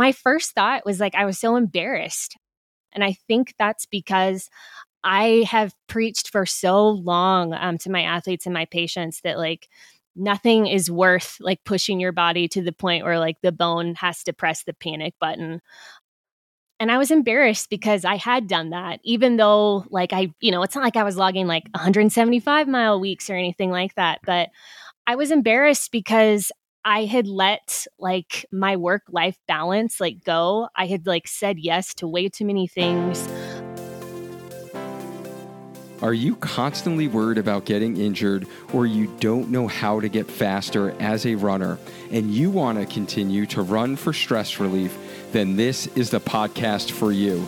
my first thought was like, I was so embarrassed. And I think that's because I have preached for so long um, to my athletes and my patients that like nothing is worth like pushing your body to the point where like the bone has to press the panic button. And I was embarrassed because I had done that, even though, like, I, you know, it's not like I was logging like 175 mile weeks or anything like that. But I was embarrassed because I had let like my work life balance like go. I had like said yes to way too many things. Are you constantly worried about getting injured or you don't know how to get faster as a runner and you want to continue to run for stress relief? Then this is the podcast for you.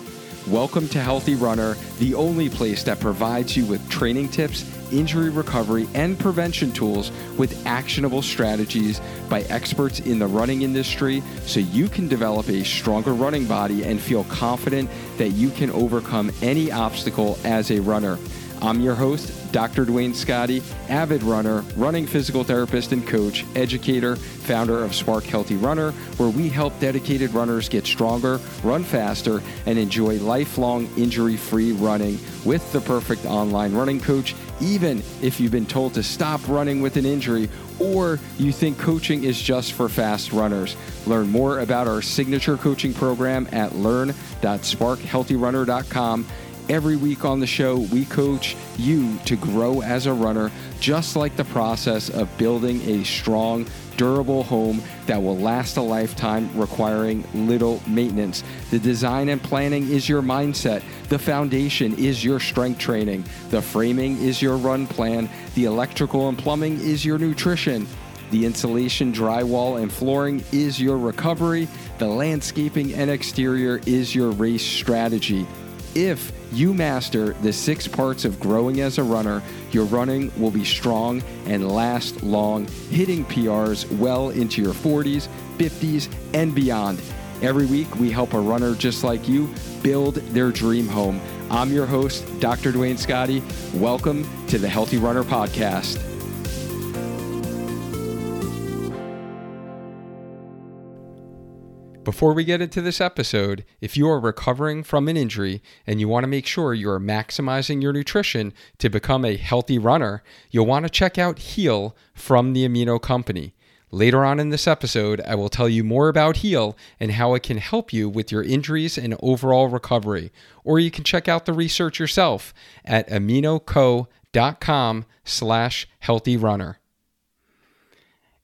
Welcome to Healthy Runner, the only place that provides you with training tips, injury recovery, and prevention tools with actionable strategies by experts in the running industry so you can develop a stronger running body and feel confident that you can overcome any obstacle as a runner. I'm your host, Dr. Duane Scotti, avid runner, running physical therapist and coach, educator, founder of Spark Healthy Runner, where we help dedicated runners get stronger, run faster, and enjoy lifelong injury free running with the perfect online running coach, even if you've been told to stop running with an injury or you think coaching is just for fast runners. Learn more about our signature coaching program at learn.sparkhealthyrunner.com Every week on the show, we coach you to grow as a runner, just like the process of building a strong, durable home that will last a lifetime, requiring little maintenance. The design and planning is your mindset. The foundation is your strength training. The framing is your run plan. The electrical and plumbing is your nutrition. The insulation, drywall, and flooring is your recovery. The landscaping and exterior is your race strategy. If you master the six parts of growing as a runner, your running will be strong and last long, hitting PRs well into your 40s, 50s, and beyond. Every week, we help a runner just like you build their dream home. I'm your host, Dr. Duane Scotti. Welcome to the Healthy Runner Podcast. Before we get into this episode, if you are recovering from an injury and you want to make sure you are maximizing your nutrition to become a healthy runner, you'll want to check out Heal from the Amino Company. Later on in this episode, I will tell you more about Heal and how it can help you with your injuries and overall recovery. Or you can check out the research yourself at aminoco.com slash healthy runner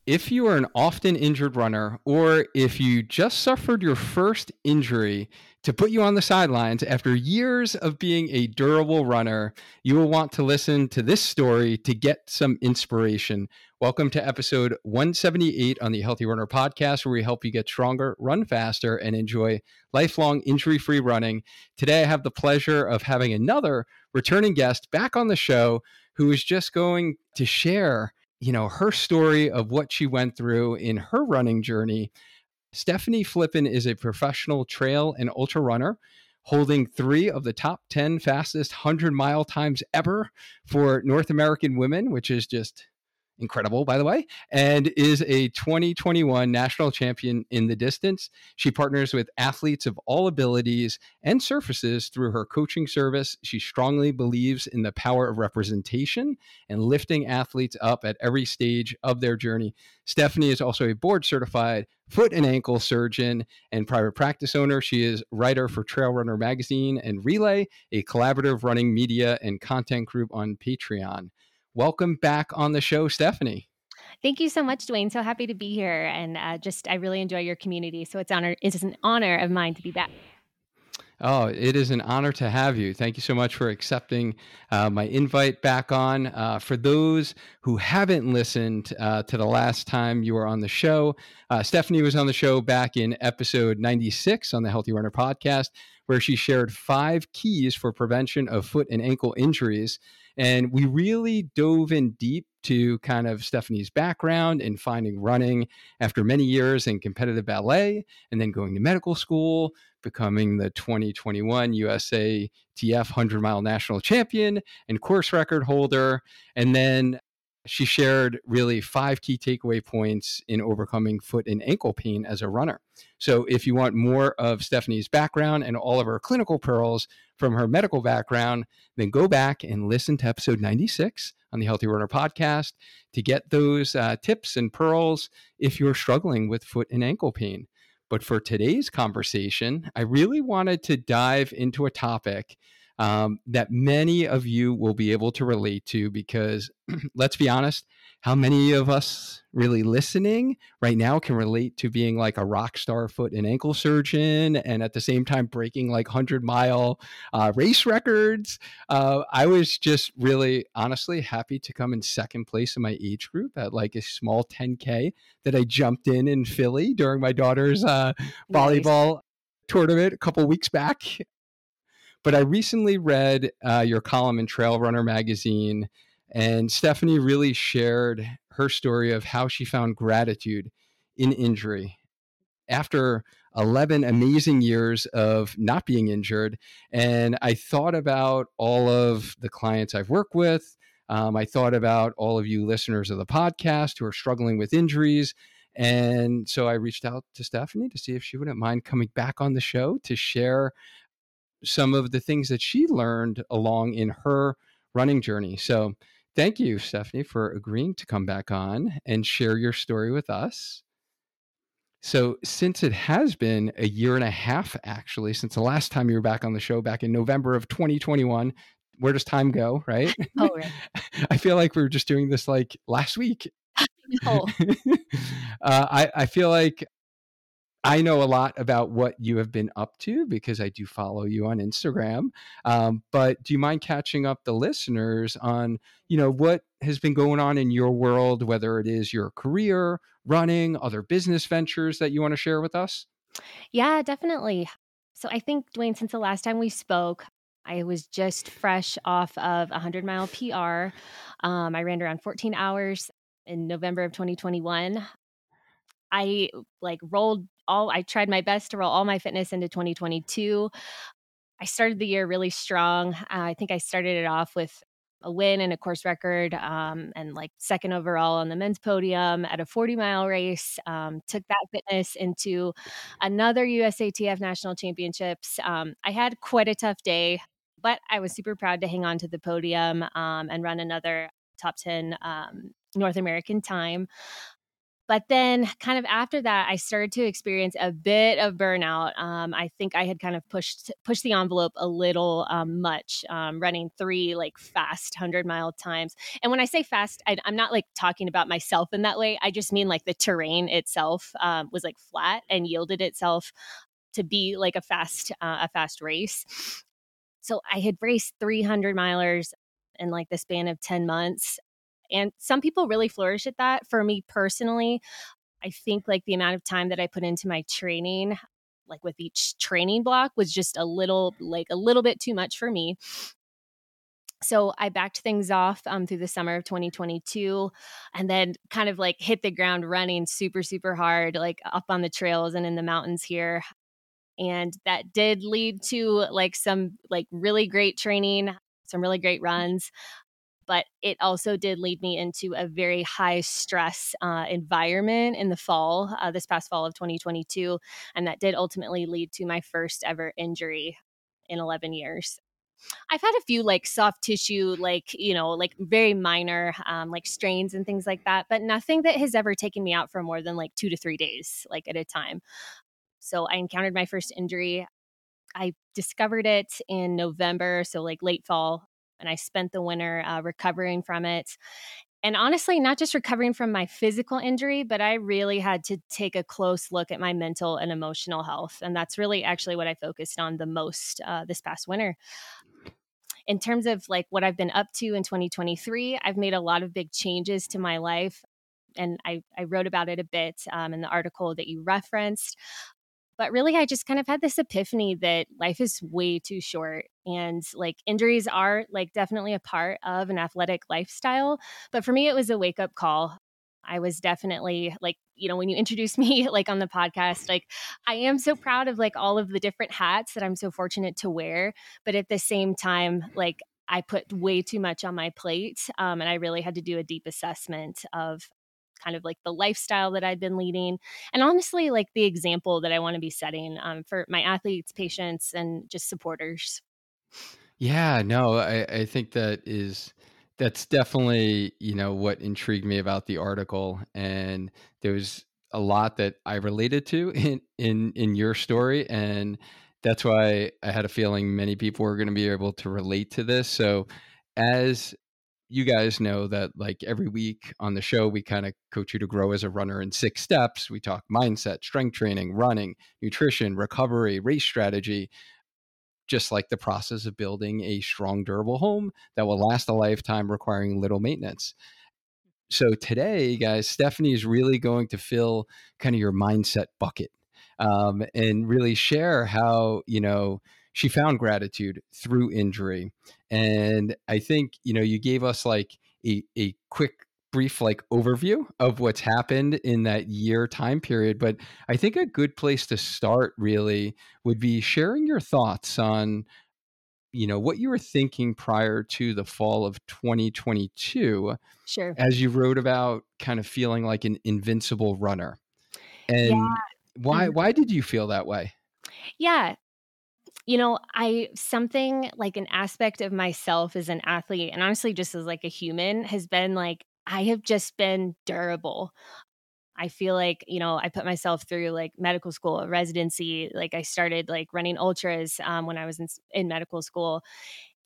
if you are an often injured runner or if you just suffered your first injury to put you on the sidelines after years of being a durable runner, you will want to listen to this story to get some inspiration. Welcome to episode 178 on the Healthy Runner podcast, where we help you get stronger, run faster, and enjoy lifelong injury free running. Today, I have the pleasure of having another returning guest back on the show who is just going to share you know, her story of what she went through in her running journey. Stefanie Flippin is a professional trail and ultra runner, holding three of the top 10 fastest 100 mile times ever for North American women, which is just incredible, by the way, and is a 2021 national champion in the distance. She partners with athletes of all abilities and surfaces through her coaching service. She strongly believes in the power of representation and lifting athletes up at every stage of their journey. Stefanie is also a board certified foot and ankle surgeon and private practice owner. She is writer for Trail Runner Magazine and Relay, a collaborative running media and content group on Patreon. Welcome back on the show, Stefanie. Thank you so much, Duane. So happy to be here, and uh, just I really enjoy your community. So it's honor it is an honor of mine to be back. Oh, it is an honor to have you. Thank you so much for accepting uh, my invite back on. Uh, for those who haven't listened uh, to the last time you were on the show, uh, Stefanie was on the show back in episode 96 on the Healthy Runner podcast, where she shared five keys for prevention of foot and ankle injuries. And we really dove in deep to kind of Stefanie's background in finding running after many years in competitive ballet and then going to medical school, becoming the 2021 USA TF 100 mile national champion and course record holder. And then she shared really five key takeaway points in overcoming foot and ankle pain as a runner. So, if you want more of Stefanie's background and all of her clinical pearls from her medical background, then go back and listen to episode 96 on the Healthy Runner podcast to get those uh, tips and pearls if you're struggling with foot and ankle pain. But for today's conversation, I really wanted to dive into a topic um, that many of you will be able to relate to because let's be honest, how many of us really listening right now can relate to being like a rock star foot and ankle surgeon and at the same time breaking like 100 mile uh, race records? Uh, I was just really honestly happy to come in second place in my age group at like a small 10K that I jumped in in Philly during my daughter's uh, volleyball. Nice tournament a couple weeks back but I recently read uh, your column in Trail Runner magazine, and Stefanie really shared her story of how she found gratitude in injury after 11 amazing years of not being injured. And I thought about all of the clients I've worked with. Um, I thought about all of you listeners of the podcast who are struggling with injuries. And so I reached out to Stefanie to see if she wouldn't mind coming back on the show to share some of the things that she learned along in her running journey. So, thank you, Stefanie, for agreeing to come back on and share your story with us. So, since it has been a year and a half, actually, since the last time you were back on the show back in November of 2021, where does time go, right? Oh, right. I feel like we were just doing this like last week. No. uh, I, I feel like I know a lot about what you have been up to because I do follow you on Instagram. Um, but do you mind catching up the listeners on, you know, what has been going on in your world, whether it is your career, running, other business ventures that you want to share with us? Yeah, definitely. So I think, Duane, since the last time we spoke, I was just fresh off of a 100 mile PR. Um, I ran around 14 hours in November of 2021. I like rolled all I tried my best to roll all my fitness into 2022. I started the year really strong. Uh, I think I started it off with a win and a course record um, and like second overall on the men's podium at a 40 mile race. Um, took that fitness into another USATF national championships. Um, I had quite a tough day, but I was super proud to hang on to the podium um, and run another top 10 um, North American time. But then, kind of after that, I started to experience a bit of burnout. Um, I think I had kind of pushed pushed the envelope a little um, much, um, running three like fast hundred mile times. And when I say fast, I, am not like talking about myself in that way. I just mean like the terrain itself um, was like flat and yielded itself to be like a fast uh, a fast race. So I had raced 300 milers in like the span of 10 months and some people really flourish at that. For me personally, I think like the amount of time that I put into my training, like with each training block, was just a little, like a little bit too much for me. So I backed things off um, through the summer of 2022 and then kind of like hit the ground running super, super hard, like up on the trails and in the mountains here. And that did lead to like some like really great training, some really great runs but it also did lead me into a very high stress uh, environment in the fall, uh, this past fall of 2022. And that did ultimately lead to my first ever injury in 11 years. I've had a few like soft tissue, like, you know, like very minor, um, like strains and things like that, but nothing that has ever taken me out for more than like two to three days, like at a time. So I encountered my first injury. I discovered it in November, so like late fall and I spent the winter uh, recovering from it. And honestly, not just recovering from my physical injury, but I really had to take a close look at my mental and emotional health. And that's really actually what I focused on the most uh, this past winter. In terms of like what I've been up to in 2023, I've made a lot of big changes to my life and I, I, wrote about it a bit um, in the article that you referenced. But really, I just kind of had this epiphany that life is way too short. And like injuries are like definitely a part of an athletic lifestyle. But for me, it was a wake up call. I was definitely like, you know, when you introduced me like on the podcast, like I am so proud of like all of the different hats that I'm so fortunate to wear. But at the same time, like I put way too much on my plate. Um, and I really had to do a deep assessment of kind of like the lifestyle that I've been leading. And honestly, like the example that I want to be setting um, for my athletes, patients, and just supporters. Yeah, no, I, I think that is that's definitely you know what intrigued me about the article and there was a lot that i related to in in in your story and that's why i had a feeling many people were going to be able to relate to this so as you guys know that like every week on the show we kind of coach you to grow as a runner in six steps we talk mindset strength training running nutrition recovery race strategy just like the process of building a strong, durable home that will last a lifetime requiring little maintenance. So today, guys, Stefanie is really going to fill kind of your mindset bucket um, and really share how, you know, she found gratitude through injury. And I think, you know, you gave us like a, a quick brief like overview of what's happened in that year time period but i think a good place to start really would be sharing your thoughts on you know what you were thinking prior to the fall of 2022 sure as you wrote about kind of feeling like an invincible runner and yeah. why mm-hmm. why did you feel that way yeah you know, I something like an aspect of myself as an athlete and honestly just as like a human has been like I have just been durable. I feel like, you know, I put myself through like medical school, residency. Like I started like running ultras um, when I was in, in medical school.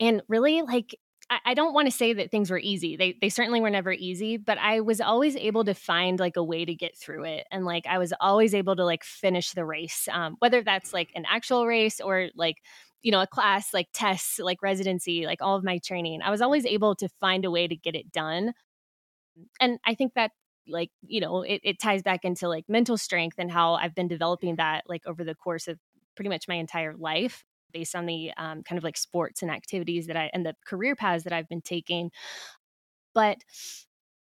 And really, like, I, don't want to say that things were easy. They, they certainly were never easy, but I was always able to find like a way to get through it. And like, I was always able to like finish the race, um, whether that's like an actual race or like, you know, a class, like tests, like residency, like all of my training. I was always able to find a way to get it done and I think that like you know it, it ties back into like mental strength and how I've been developing that like over the course of pretty much my entire life based on the um, kind of like sports and activities that I and the career paths that I've been taking. But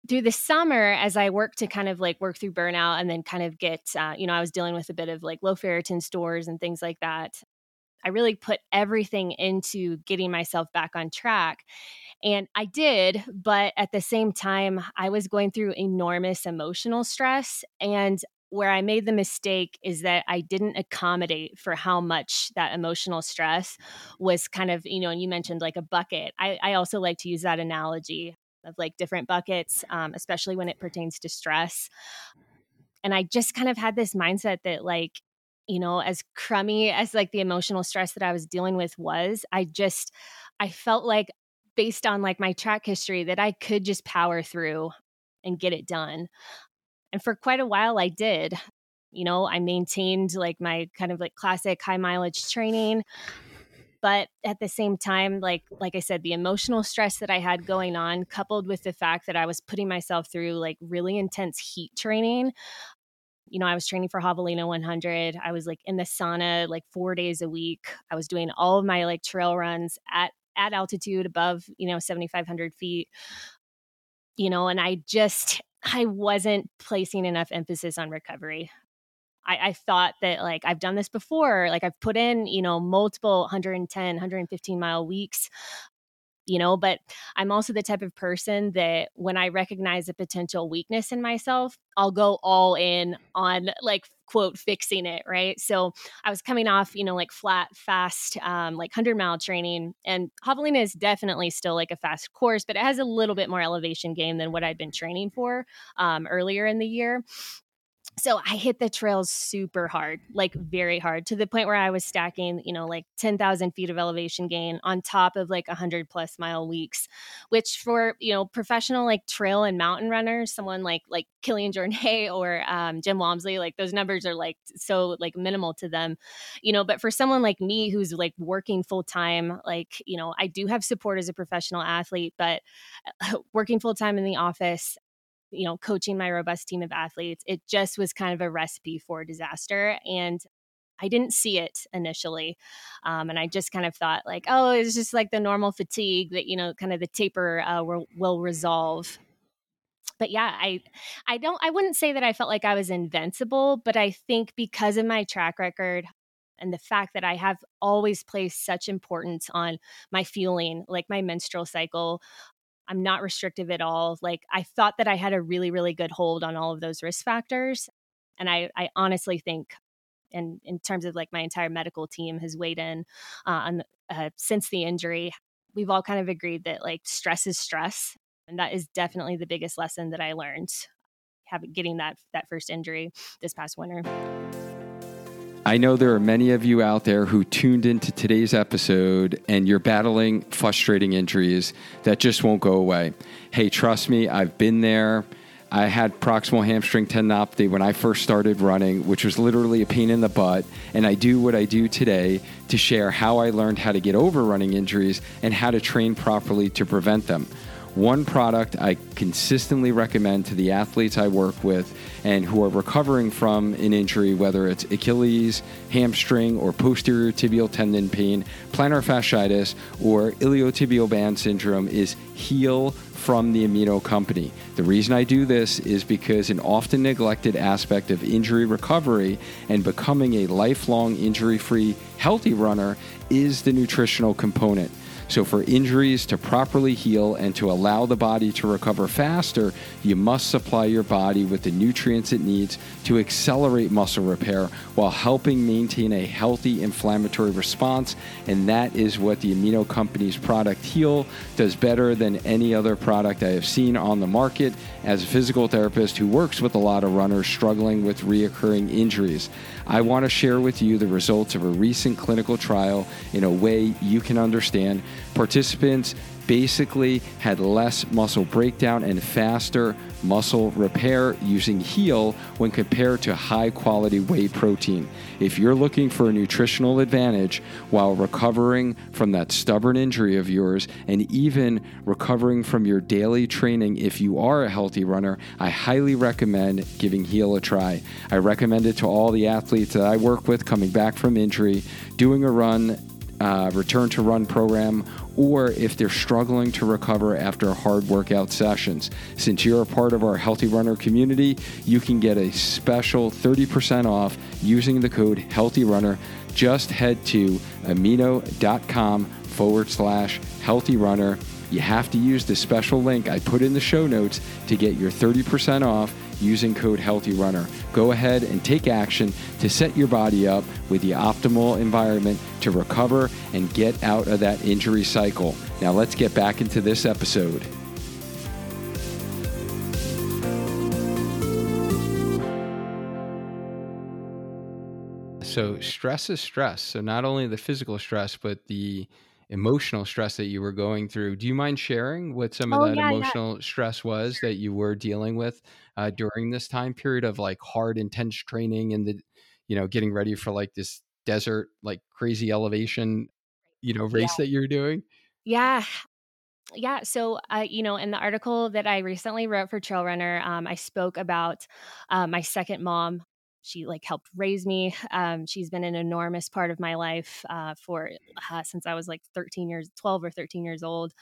through the summer, as I worked to kind of like work through burnout and then kind of get, uh, you know, I was dealing with a bit of like low ferritin stores and things like that. I really put everything into getting myself back on track. And I did, but at the same time, I was going through enormous emotional stress. And where I made the mistake is that I didn't accommodate for how much that emotional stress was kind of, you know, and you mentioned like a bucket. I, I also like to use that analogy of like different buckets, um, especially when it pertains to stress. And I just kind of had this mindset that like you know, as crummy as like the emotional stress that I was dealing with was, I just, I felt like based on like my track history that I could just power through and get it done. And for quite a while, I did. You know, I maintained like my kind of like classic high mileage training. But at the same time, like like I said, the emotional stress that I had going on, coupled with the fact that I was putting myself through like really intense heat training, you know, I was training for Javelina 100. I was like in the sauna like four days a week. I was doing all of my like trail runs at at altitude above, you know, 7,500 feet. You know, and I just I wasn't placing enough emphasis on recovery. I, I, thought that like I've done this before. Like I've put in, you know, multiple 110, 115 mile weeks you know but i'm also the type of person that when i recognize a potential weakness in myself i'll go all in on like quote fixing it right? So i was coming off you know like flat fast um, like 100 mile training and javelina is definitely still like a fast course but it has a little bit more elevation gain than what i'd been training for um, earlier in the year so I hit the trails super hard, like very hard, to the point where I was stacking, you know, like 10,000 feet of elevation gain on top of like 100 plus mile weeks, which for, you know, professional like trail and mountain runners, someone like, like Kilian Jornet or um, Jim Walmsley, like those numbers are like so like minimal to them, you know, but for someone like me who's like working full time, like, you know, I do have support as a professional athlete, but uh, working full time in the office, you know, coaching my robust team of athletes, it just was kind of a recipe for disaster. And I didn't see it initially. Um, and I just kind of thought, like, oh, it's just like the normal fatigue that, you know, kind of the taper uh, will, will resolve. But yeah, I, I don't, I wouldn't say that I felt like I was invincible, but I think because of my track record, and the fact that I have always placed such importance on my fueling, like my menstrual cycle. I'm not restrictive at all. Like I thought that I had a really, really good hold on all of those risk factors. And I, I honestly think, and in terms of like my entire medical team has weighed in uh, on uh, since the injury, we've all kind of agreed that like stress is stress, and that is definitely the biggest lesson that I learned having getting that that first injury this past winter. I know there are many of you out there who tuned into today's episode and you're battling frustrating injuries that just won't go away. Hey, trust me, I've been there. I had proximal hamstring tendinopathy when I first started running, which was literally a pain in the butt. And I do what I do today to share how I learned how to get over running injuries and how to train properly to prevent them. One product I consistently recommend to the athletes I work with and who are recovering from an injury, whether it's Achilles, hamstring, or posterior tibial tendon pain, plantar fasciitis, or iliotibial band syndrome, is Heal from the Amino Company. The reason I do this is because an often neglected aspect of injury recovery and becoming a lifelong injury free, healthy runner is the nutritional component. So, for injuries to properly heal and to allow the body to recover faster, you must supply your body with the nutrients it needs to accelerate muscle repair while helping maintain a healthy inflammatory response. And that is what the Amino Company's product Heal does better than any other product I have seen on the market as a physical therapist who works with a lot of runners struggling with reoccurring injuries. I want to share with you the results of a recent clinical trial in a way you can understand. Participants basically had less muscle breakdown and faster muscle repair using Heal when compared to high quality whey protein. If you're looking for a nutritional advantage while recovering from that stubborn injury of yours and even recovering from your daily training, if you are a healthy runner, I highly recommend giving Heal a try. I recommend it to all the athletes that I work with coming back from injury, doing a run uh, return to run program or if they're struggling to recover after hard workout sessions. Since you're a part of our Healthy Runner community, you can get a special 30% off using the code Healthy Runner. Just head to amino.com forward slash healthy runner. You have to use the special link I put in the show notes to get your 30% off using code Healthy Runner. Go ahead and take action to set your body up with the optimal environment to recover and get out of that injury cycle. Now, let's get back into this episode. So, stress is stress. So, not only the physical stress, but the emotional stress that you were going through. Do you mind sharing what some of Oh, that yeah, yeah. emotional stress was that you were dealing with uh, during this time period of like hard, intense training and the, you know, getting ready for like this desert, like crazy elevation, you know, Yeah. race that you're doing? Yeah. Yeah. So, uh, you know, in the article that I recently wrote for Trail Runner, um, I spoke about uh, my second mom. She like helped raise me. Um, she's been an enormous part of my life uh, for uh, since I was like 13 years, 12 or 13 years old.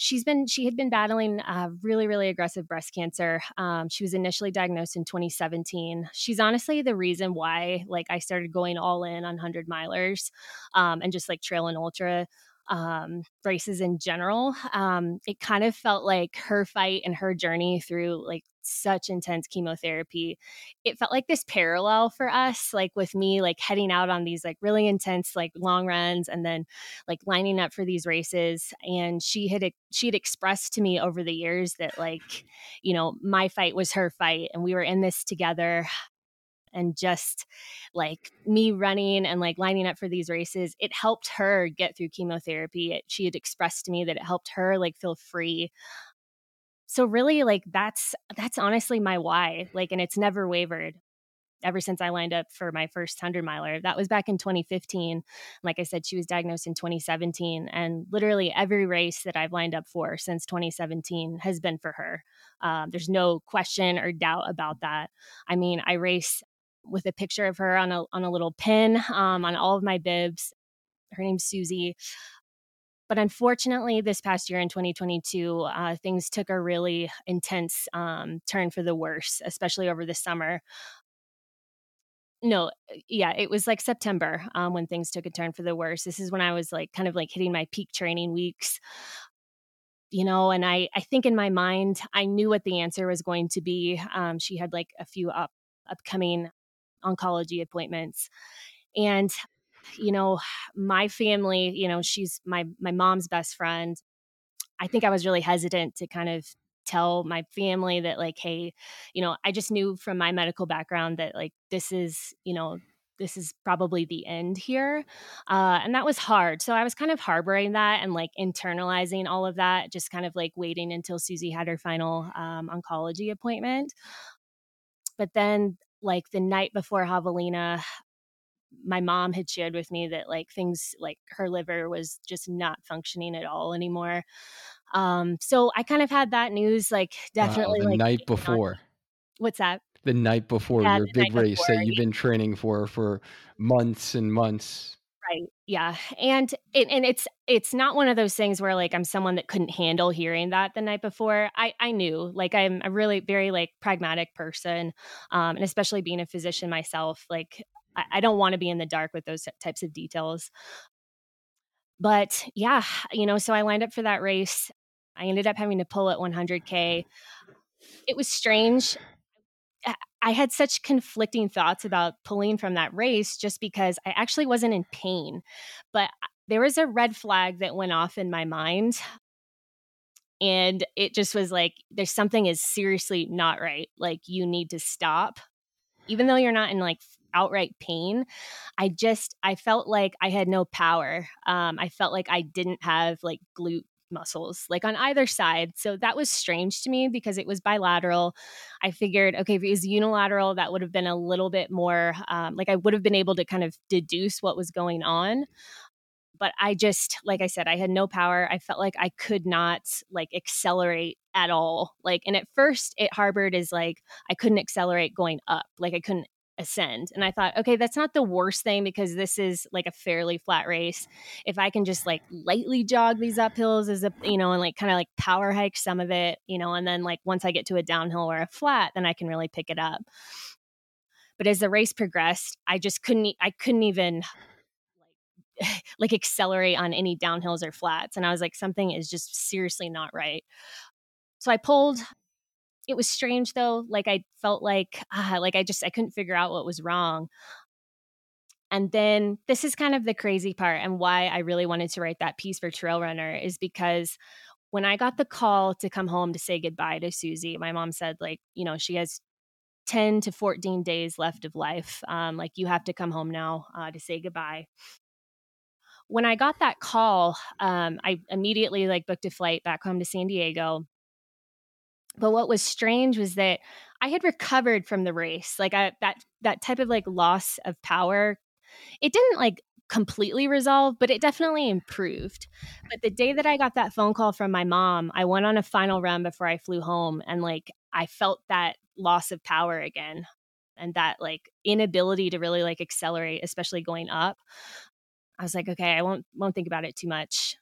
She's been she had been battling uh, really really aggressive breast cancer. Um, she was initially diagnosed in 2017. She's honestly the reason why like I started going all in on 100 milers um, and just like trail and ultra um, races in general. Um, it kind of felt like her fight and her journey through like such intense chemotherapy. It felt like this parallel for us, like with me, like heading out on these like really intense, like long runs and then like lining up for these races. And she had, she had expressed to me over the years that like, you know, my fight was her fight and we were in this together and just like me running and like lining up for these races it helped her get through chemotherapy it, she had expressed to me that it helped her like feel free so really like that's that's honestly my why like and it's never wavered ever since I lined up for my first 100 miler. That was back in 2015. Like I said, she was diagnosed in 2017. And literally every race that I've lined up for since 2017 has been for her. Um, there's no question or doubt about that. I mean, I race with a picture of her on a, on a little pin um, on all of my bibs. Her name's Susie. But unfortunately, this past year in 2022, uh, things took a really intense um, turn for the worse, especially over the summer no, yeah, it was like September um, when things took a turn for the worse. This is when I was like kind of like hitting my peak training weeks you know and i i think in my mind i knew what the answer was going to be um, she had like a few up upcoming oncology appointments and you know my family you know she's my my mom's best friend i think i was really hesitant to kind of tell my family that like hey you know i just knew from my medical background that like this is you know this is probably the end here. Uh, and that was hard. So I was kind of harboring that and like internalizing all of that, just kind of like waiting until Susie had her final um, oncology appointment. But then, like the night before Javelina, my mom had shared with me that like things like her liver was just not functioning at all anymore. Um, so I kind of had that news like definitely wow, the like night before. On. What's that? the night before yeah, your big race before, that you've been training for for months and months right yeah and it, and it's it's not one of those things where like i'm someone that couldn't handle hearing that the night before i i knew like i'm a really very like pragmatic person um and especially being a physician myself like i, don't want to be in the dark with those types of details but yeah you know so i lined up for that race i ended up having to pull at 100k it was strange I had such conflicting thoughts about pulling from that race just because I actually wasn't in pain. But there was a red flag that went off in my mind. And it just was like, there's something is seriously not right. Like, you need to stop. Even though you're not in like outright pain, I just, I felt like I had no power. Um, I felt like I didn't have like glute muscles, like on either side. So that was strange to me because it was bilateral. I figured, okay, if it was unilateral, that would have been a little bit more um, like I would have been able to kind of deduce what was going on. But I just, like I said, I had no power. I felt like I could not like accelerate at all. Like, and at first it harbored as like I couldn't accelerate going up. Like I couldn't ascend. And I thought, okay, that's not the worst thing because this is like a fairly flat race. If I can just like lightly jog these uphills as a, you know, and like kind of like power hike some of it, you know, and then like once I get to a downhill or a flat, then I can really pick it up. But as the race progressed, I just couldn't, I couldn't even like, like accelerate on any downhills or flats. And I was like, something is just seriously not right. So I pulled it was strange though. Like I felt like, uh, like I just, I couldn't figure out what was wrong. And then this is kind of the crazy part and why I really wanted to write that piece for Trail Runner is because when I got the call to come home to say goodbye to Susie, my mom said, like, you know, she has 10 to 14 days left of life. Um, like, you have to come home now uh, to say goodbye. When I got that call, um, I immediately like booked a flight back home to San Diego but what was strange was that I had recovered from the race. Like I, that that type of like loss of power, it didn't like completely resolve, but it definitely improved. But the day that I got that phone call from my mom, I went on a final run before I flew home and like I felt that loss of power again and that like inability to really like accelerate, especially going up. I was like, okay, I won't won't think about it too much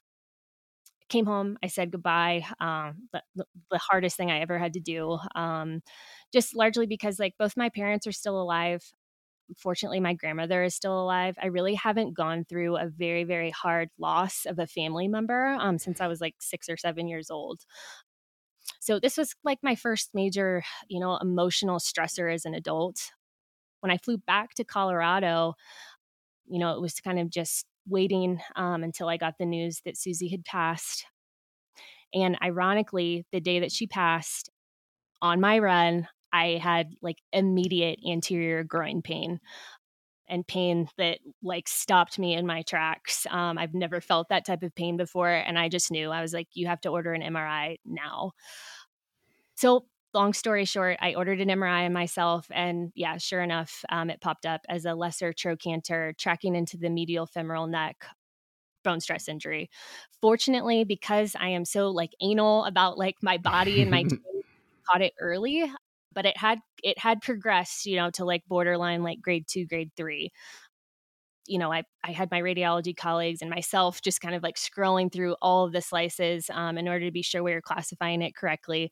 came home i said goodbye um, the, the, hardest thing i ever had to do um, just largely because like both my parents are still alive. Fortunately my grandmother is still alive. I really haven't gone through a very very hard loss of a family member um, since i was like six or seven years old. So this was like my first major you know emotional stressor as an adult. When i flew back to colorado you know it was kind of just waiting um, until I got the news that Susie had passed. And ironically, the day that she passed, on my run, I had like immediate anterior groin pain and pain that like stopped me in my tracks. Um, I've never felt that type of pain before. And I just knew I was like, you have to order an MRI now. So long story short, I ordered an MRI myself, and yeah, sure enough, um, it popped up as a lesser trochanter tracking into the medial femoral neck bone stress injury. Fortunately, because I am so like anal about like my body and my caught it early, but it had it had progressed, you know, to like borderline like grade two, grade three. You know, I, I had my radiology colleagues and myself just kind of like scrolling through all of the slices um, in order to be sure we were classifying it correctly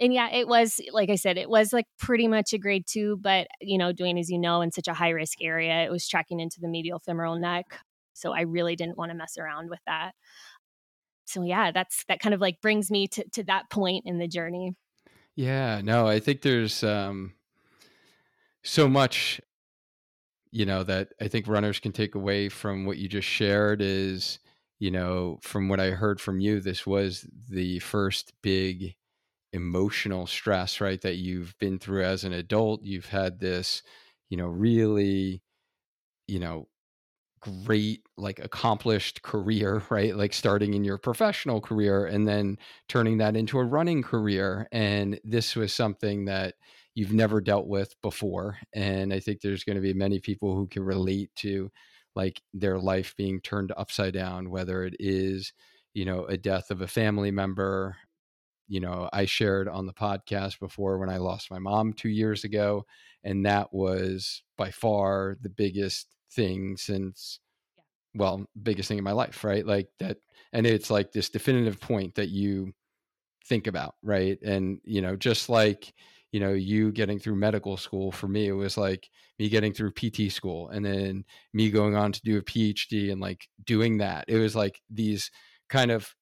and yeah, it was like I said, it was like pretty much a grade two, but you know, Duane, as you know, in such a high risk area, it was tracking into the medial femoral neck. So I really didn't want to mess around with that. So yeah, that's that kind of like brings me to, to that point in the journey. Yeah, no, I think there's um so much you know that I think runners can take away from what you just shared is you know from what I heard from you this was the first big emotional stress right that you've been through as an adult. You've had this you know really you know great like accomplished career right like starting in your professional career and then turning that into a running career. And this was something that you've never dealt with before. And i think there's going to be many people who can relate to like their life being turned upside down whether it is you know a death of a family member you know i shared on the podcast before when i lost my mom 2 years ago and that was by far the biggest thing since well biggest thing in my life right? Like that and it's like this definitive point that you think about right? And you know just like you know you getting through medical school for me it was like me getting through pt school and then me going on to do a phd and like doing that. It was like these kind of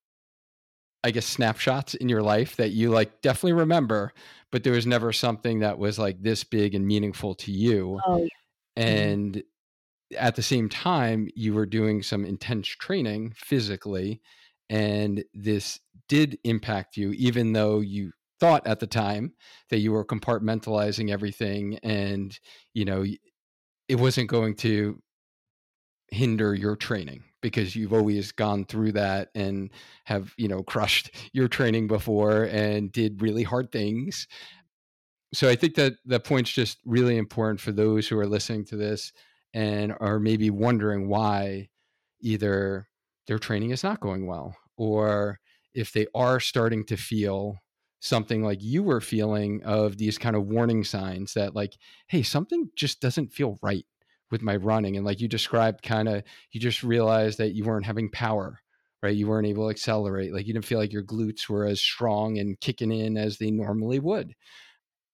i guess snapshots in your life that you like definitely remember but there was never something that was like this big and meaningful to you oh, yeah. Mm-hmm. and at the same time, you were doing some intense training physically, and this did impact you, even though you thought at the time that you were compartmentalizing everything and, you know, it wasn't going to hinder your training because you've always gone through that and have you know crushed your training before and did really hard things. So i think that that point's just really important for those who are listening to this and are maybe wondering why either their training is not going well or if they are starting to feel something like you were feeling of these kind of warning signs that like hey something just doesn't feel right with my running and like you described kind of you just realized that you weren't having power right you weren't able to accelerate like you didn't feel like your glutes were as strong and kicking in as they normally would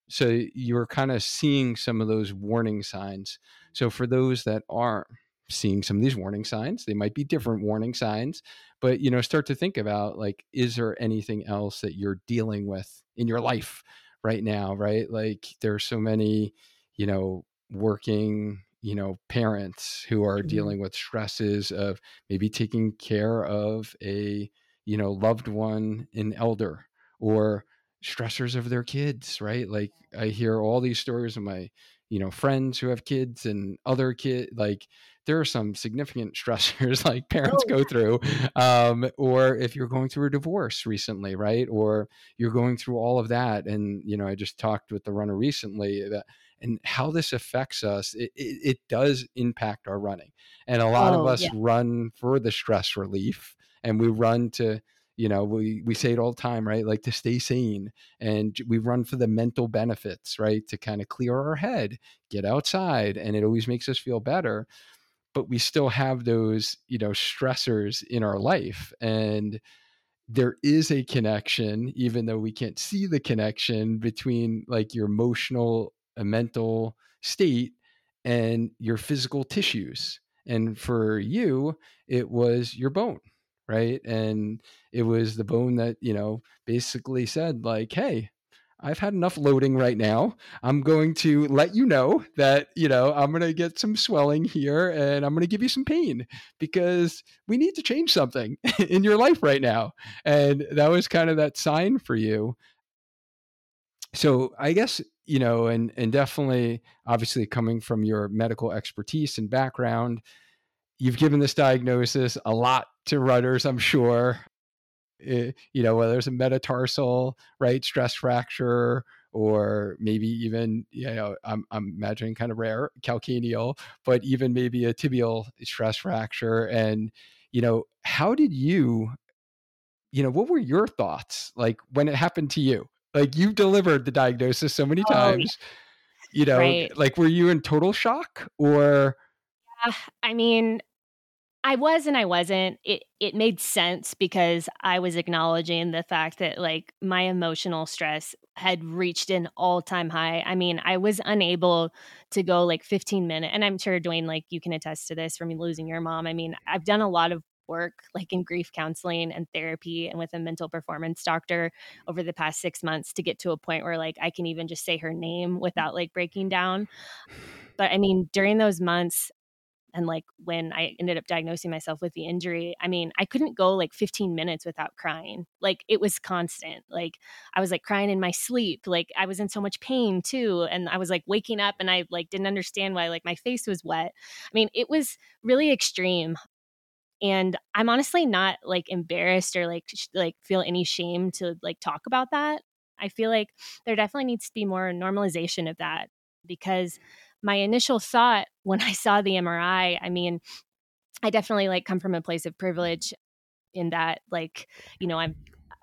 so you were kind of seeing some of those warning signs so for those that aren't seeing some of these warning signs, they might be different warning signs, but you know, start to think about like, is there anything else that you're dealing with in your life right now? Right. Like there are so many, you know, working, you know, parents who are mm-hmm. dealing with stresses of maybe taking care of a, you know, loved one, an elder, or stressors of their kids, right? Like I hear all these stories of my you know friends who have kids and other kid like there are some significant stressors like parents oh, go through um, or if you're going through a divorce recently right or you're going through all of that and you know i just talked with the runner recently that and how this affects us it, it, it does impact our running and a lot oh, of us yeah. run for the stress relief and we run to you know we we say it all the time right like to stay sane and we run for the mental benefits right to kind of clear our head get outside and it always makes us feel better but we still have those you know stressors in our life and there is a connection even though we can't see the connection between like your emotional and mental state and your physical tissues and for you it was your bone right and it was the bone that you know basically said like hey I've had enough loading right now. I'm going to let you know that, you know, I'm going to get some swelling here and I'm going to give you some pain because we need to change something in your life right now. And that was kind of that sign for you. So I guess, you know, and and definitely obviously coming from your medical expertise and background, you've given this diagnosis a lot to runners, I'm sure. It, eh, you know, whether it's a metatarsal, right, stress fracture, or maybe even, you know, I'm, I'm imagining kind of rare calcaneal, but even maybe a tibial stress fracture. And, you know, how did you, you know, what were your thoughts like when it happened to you? Like you've delivered the diagnosis so many oh, times, you know, right. like were you in total shock or? Yeah, I mean, I was and I wasn't. It it made sense because I was acknowledging the fact that like my emotional stress had reached an all-time high. I mean, I was unable to go like 15 minutes and I'm sure Duane like you can attest to this from losing your mom. I mean, I've done a lot of work like in grief counseling and therapy and with a mental performance doctor over the past 6 months to get to a point where like I can even just say her name mm. without like breaking down. But I mean, during those months and like when I ended up diagnosing myself with the injury, I mean, I couldn't go like 15 minutes without crying. Like it was constant. Like I was like crying in my sleep. Like I was in so much pain too. And I was like waking up and I like didn't understand why like my face was wet. I mean, it was really extreme. And I'm honestly not like embarrassed or like sh- like feel any shame to like talk about that. I feel like there definitely needs to be more normalization of that because my initial thought when I saw the MRI, I mean, I definitely like come from a place of privilege in that like, you know, I'm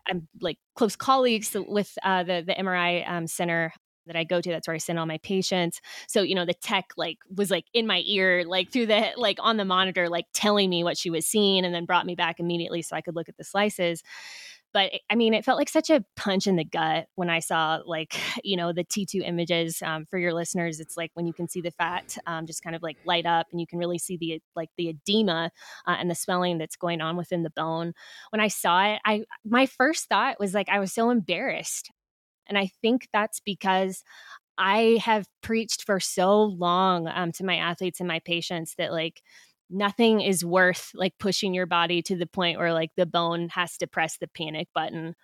I'm like close colleagues with uh, the the MRI um, center that I go to. That's where I send all my patients. So, you know, the tech like was like in my ear, like through the like on the monitor, like telling me what she was seeing and then brought me back immediately so I could look at the slices. But I mean, it felt like such a punch in the gut when I saw, like, you know, the T2 images. Um, for your listeners, it's like when you can see the fat um, just kind of like light up and you can really see the like the edema uh, and the swelling that's going on within the bone. When I saw it, I my first thought was like I was so embarrassed. And I think that's because I have preached for so long um, to my athletes and my patients that like nothing is worth like pushing your body to the point where like the bone has to press the panic button.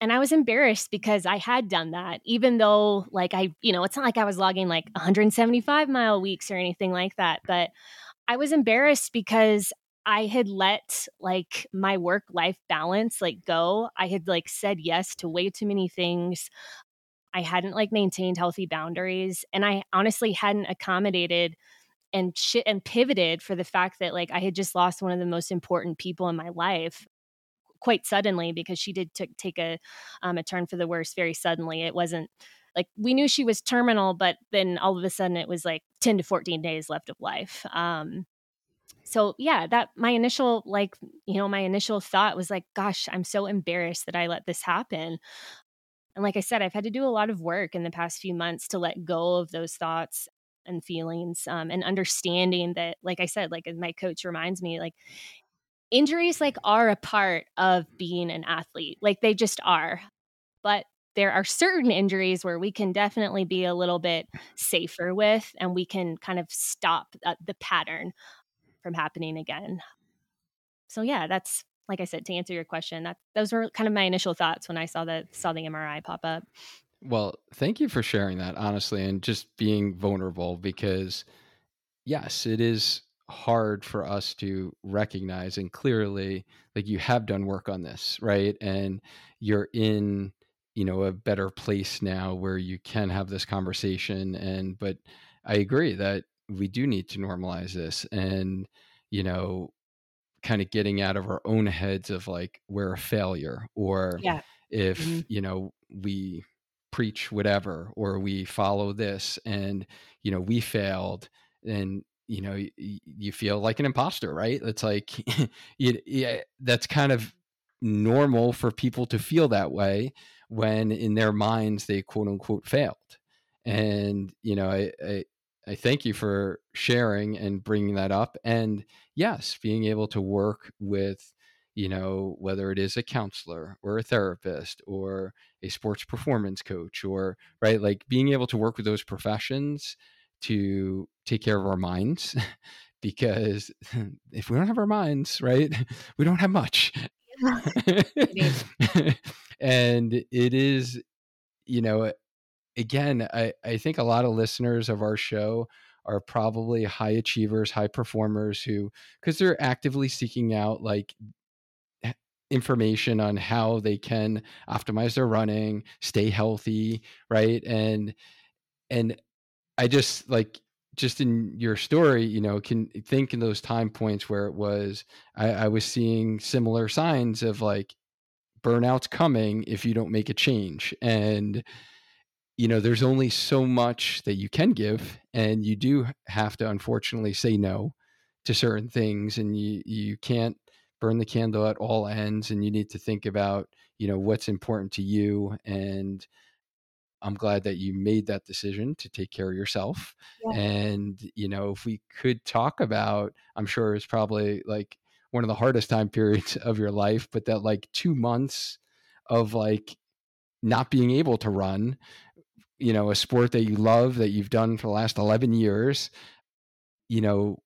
And I was embarrassed because I had done that, even though, like, I, you know, it's not like I was logging like 175 mile weeks or anything like that. But I was embarrassed because I had let like my work life balance like go. I had like said yes to way too many things. I hadn't like maintained healthy boundaries. And I honestly hadn't accommodated and shit and pivoted for the fact that like I had just lost one of the most important people in my life quite suddenly because she did t- take a um, a turn for the worse very suddenly. It wasn't like we knew she was terminal, but then all of a sudden it was like 10 to 14 days left of life. Um, so yeah, that my initial like, you know, my initial thought was like, gosh, I'm so embarrassed that I let this happen. And like I said, I've had to do a lot of work in the past few months to let go of those thoughts and feelings um, and understanding that like i said like my coach reminds me like injuries like are a part of being an athlete like they just are but there are certain injuries where we can definitely be a little bit safer with and we can kind of stop uh, the pattern from happening again so yeah that's like i said to answer your question that those were kind of my initial thoughts when i saw the saw the mri pop up well, thank you for sharing that, honestly, and just being vulnerable because, yes, it is hard for us to recognize and clearly, like you have done work on this, right? And you're in, you know, a better place now where you can have this conversation. And, but I agree that we do need to normalize this and, you know, kind of getting out of our own heads of like we're a failure or yeah. if, mm-hmm. you know, we, preach whatever or we follow this and you know we failed and you know you, you feel like an imposter right it's like you, yeah, that's kind of normal for people to feel that way when in their minds they quote unquote failed and you know I, I I thank you for sharing and bringing that up. And yes, being able to work with you know, whether it is a counselor or a therapist or a sports performance coach or, right, like being able to work with those professions to take care of our minds. because if we don't have our minds, right, we don't have much. and it is, you know, again, I, I think a lot of listeners of our show are probably high achievers, high performers who, because they're actively seeking out like information on how they can optimize their running, stay healthy, right? And and I just like just in your story, you know, can think in those time points where it was I, I was seeing similar signs of like burnout's coming if you don't make a change. And you know, there's only so much that you can give, and you do have to unfortunately say no to certain things and you you can't burn the candle at all ends and you need to think about you know what's important to you and i'm glad that you made that decision to take care of yourself yeah. and you know if we could talk about i'm sure it's probably like one of the hardest time periods of your life but that like two months of like not being able to run you know a sport that you love that you've done for the last 11 years you know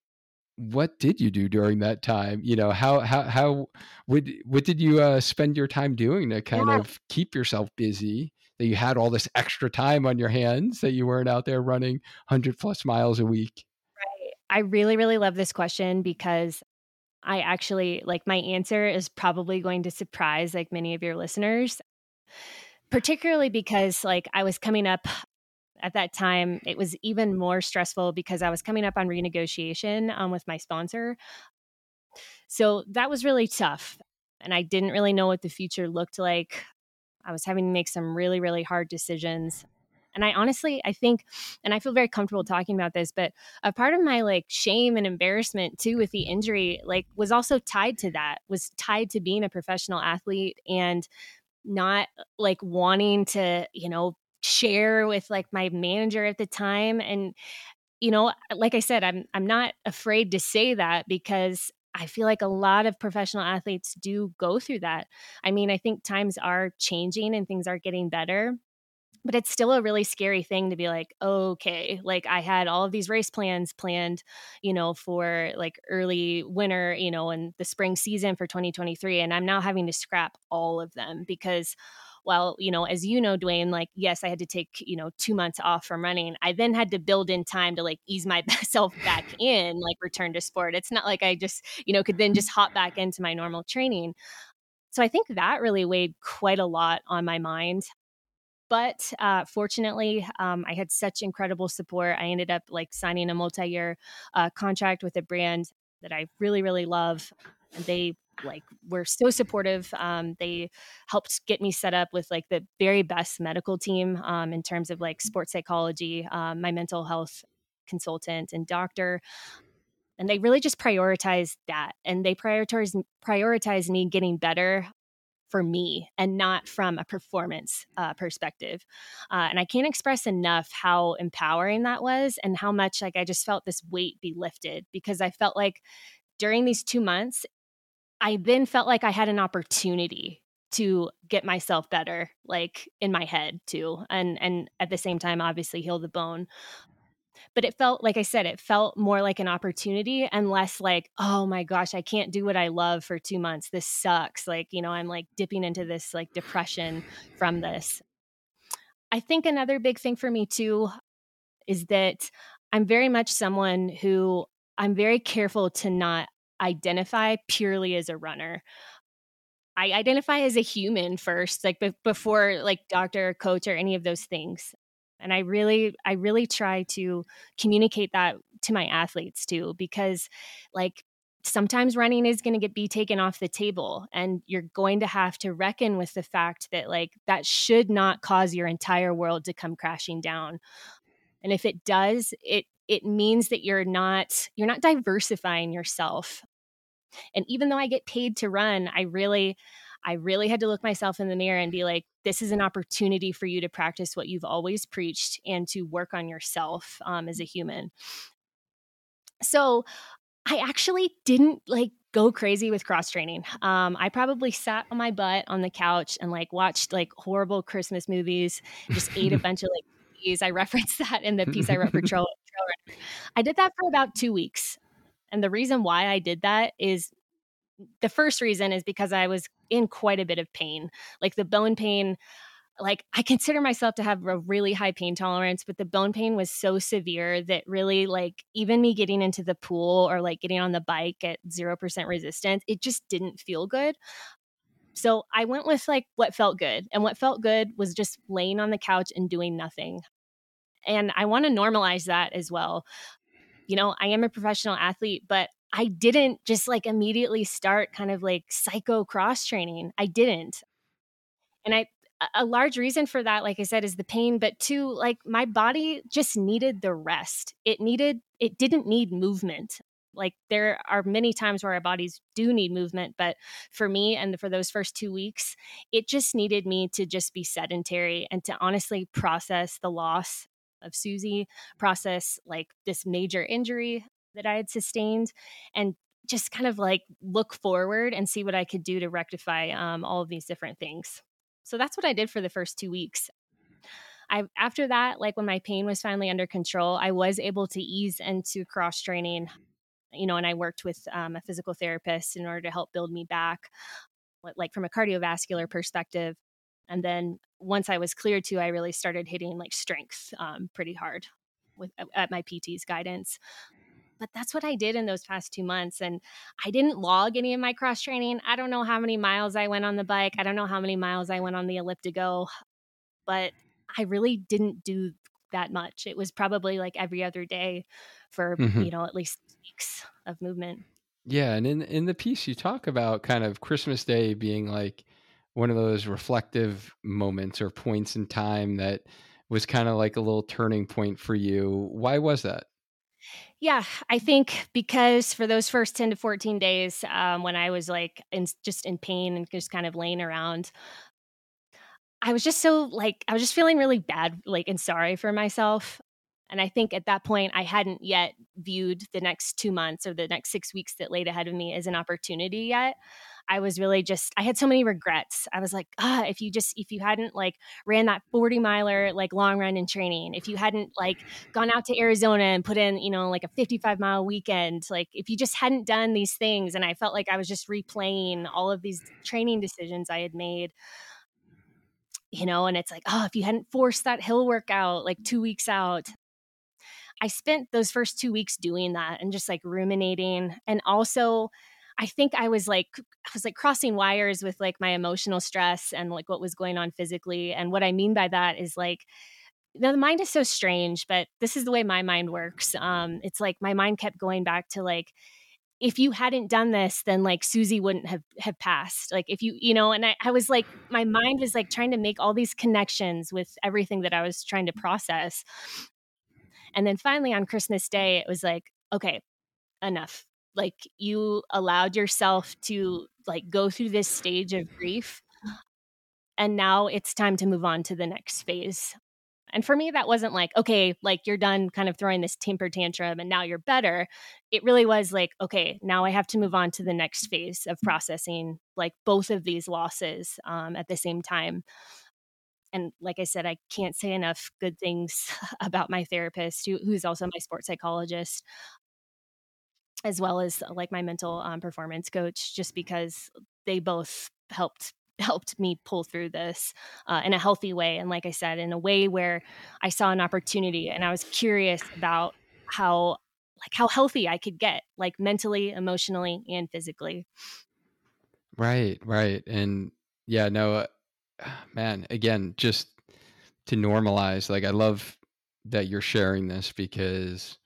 what did you do during that time? You know how how how would, what did you uh, spend your time doing to kind yeah. of keep yourself busy that you had all this extra time on your hands that you weren't out there running 100 plus miles a week? Right. I really really love this question because i actually like my answer is probably going to surprise like many of your listeners particularly because like I was coming up at that time it was even more stressful because I was coming up on renegotiation um, with my sponsor. So that was really tough and I didn't really know what the future looked like. I was having to make some really really hard decisions. And I honestly, I think, and I feel very comfortable talking about this, but a part of my like shame and embarrassment too with the injury, like, was also tied to that, was tied to being a professional athlete and not uh, like wanting to, you know, share with like my manager at the time and you know, uh, like I said, I'm I'm not afraid to say that because I feel like a lot of professional athletes do go through that. I mean, I think times are changing and things are getting better but it's still a really scary thing to be like okay like i had all of these race plans planned you know for like early winter you know and the spring season for 2023 and i'm now having to scrap all of them because well you know as you know Duane like yes i had to take you know two months off from running. I then had to build in time to like ease myself back in like return to sport. It's not like i just you know could then just hop back into my normal training. So I think that really weighed quite a lot on my mind. But uh, fortunately, um, I had such incredible support. I ended up like signing a multi-year uh, contract with a brand that I really, really love. And they like were so supportive. Um, they helped get me set up with like the very best medical team um, in terms of like sports psychology, um, my mental health consultant and doctor and they really just prioritized that and they prioritized prioritize me getting better for me and not from a performance uh, perspective. Uh, and I can't express enough how empowering that was and how much like I just felt this weight be lifted because I felt like during these two months, I then felt like I had an opportunity to get myself better like in my head too and and at the same time obviously heal the bone but it felt like I said, it felt more like an opportunity and less like, oh my gosh, I can't do what I love for two months. This sucks. Like, you know, I'm like dipping into this like depression from this. I think another big thing for me too is that I'm very much someone who I'm very careful to not identify purely as a runner. I identify as a human first, like be- before like doctor, coach, or any of those things and i really i really try to communicate that to my athletes too because like sometimes running is going to get be taken off the table and you're going to have to reckon with the fact that like that should not cause your entire world to come crashing down. And if it does it it means that you're not you're not diversifying yourself. And even though i get paid to run i really I really had to look myself in the mirror and be like, this is an opportunity for you to practice what you've always preached and to work on yourself um, as a human. So I actually didn't like go crazy with cross training. Um, I probably sat on my butt on the couch and like watched like horrible Christmas movies, just ate a bunch of like these. I referenced that in the piece I wrote for Trail. I did that for about two weeks. And the reason why I did that is the first reason is because I was in quite a bit of pain. Like the bone pain, like I consider myself to have a really high pain tolerance, but the bone pain was so severe that really like even me getting into the pool or like getting on the bike at 0% resistance, it just didn't feel good. So I went with like what felt good. And what felt good was just laying on the couch and doing nothing. And I want to normalize that as well. You know, I am a professional athlete, but I didn't just like immediately start kind of like psycho cross training. I didn't. And I, a large reason for that, like I said, is the pain, but two, like my body just needed the rest. It needed, it didn't need movement. like there are many times where our bodies do need movement but for me and for those first two weeks it just needed me to just be sedentary and to honestly process the loss of susie process like this major injury that i had sustained and just kind of like look forward and see what i could do to rectify um, all of these different things so that's what i did for the first two weeks I after that, like when my pain was finally under control, I was able to ease into cross training you know, and I worked with um, a physical therapist in order to help build me back, like from a cardiovascular perspective. And then once I was cleared to, I really started hitting like strength um, pretty hard with at my PT's guidance. But that's what I did in those past two months. And I didn't log any of my cross training. I don't know how many miles I went on the bike. I don't know how many miles I went on the elliptigo, but I really didn't do that much. It was probably like every other day for, mm-hmm. you know, at least weeks of movement. Yeah, and in in the piece you talk about kind of Christmas Day being like one of those reflective moments or points in time that was kind of like a little turning point for you. Why was that? Yeah, I think because for those first 10 to 14 days, um, when I was like in, just in pain and just kind of laying around, I was just so like, I was just feeling really bad, like, and sorry for myself. And I think at that point, I hadn't yet viewed the next two months or the next six weeks that laid ahead of me as an opportunity yet. I was really just, I had so many regrets. I was like, ah, if you just, if you hadn't like ran that 40 miler, like long run in training, if you hadn't like gone out to Arizona and put in, you know, like a 55 mile weekend, like if you just hadn't done these things, and I felt like I was just replaying all of these training decisions I had made you know, and it's like, oh, if you hadn't forced that hill workout like two weeks out, I spent those first two weeks doing that and just like ruminating. And also, I think I was like, I was like crossing wires with like my emotional stress and like what was going on physically. And what I mean by that is like, now the mind is so strange, but this is the way my mind works. Um, it's like my mind kept going back to like, if you hadn't done this, then like Susie wouldn't have have passed. Like if you, you know, and I, I was like, my mind was like trying to make all these connections with everything that I was trying to process. And then finally on Christmas Day, it was like, okay, enough. Like you allowed yourself to like go through this stage of grief. And now it's time to move on to the next phase. And for me, that wasn't like, okay, like you're done kind of throwing this temper tantrum and now you're better. It really was like, okay, now I have to move on to the next phase of processing like both of these losses um, at the same time and like I said, I can't say enough good things about my therapist, who, who's also my sports psychologist, as well as like my mental um, performance coach, just because they both helped helped me pull through this uh, in a healthy way, and like I said, in a way where I saw an opportunity, and I was curious about how like how healthy I could get, like mentally, emotionally, and physically. Right, right, and yeah, no. Uh, man, again, just to normalize, like I love that you're sharing this because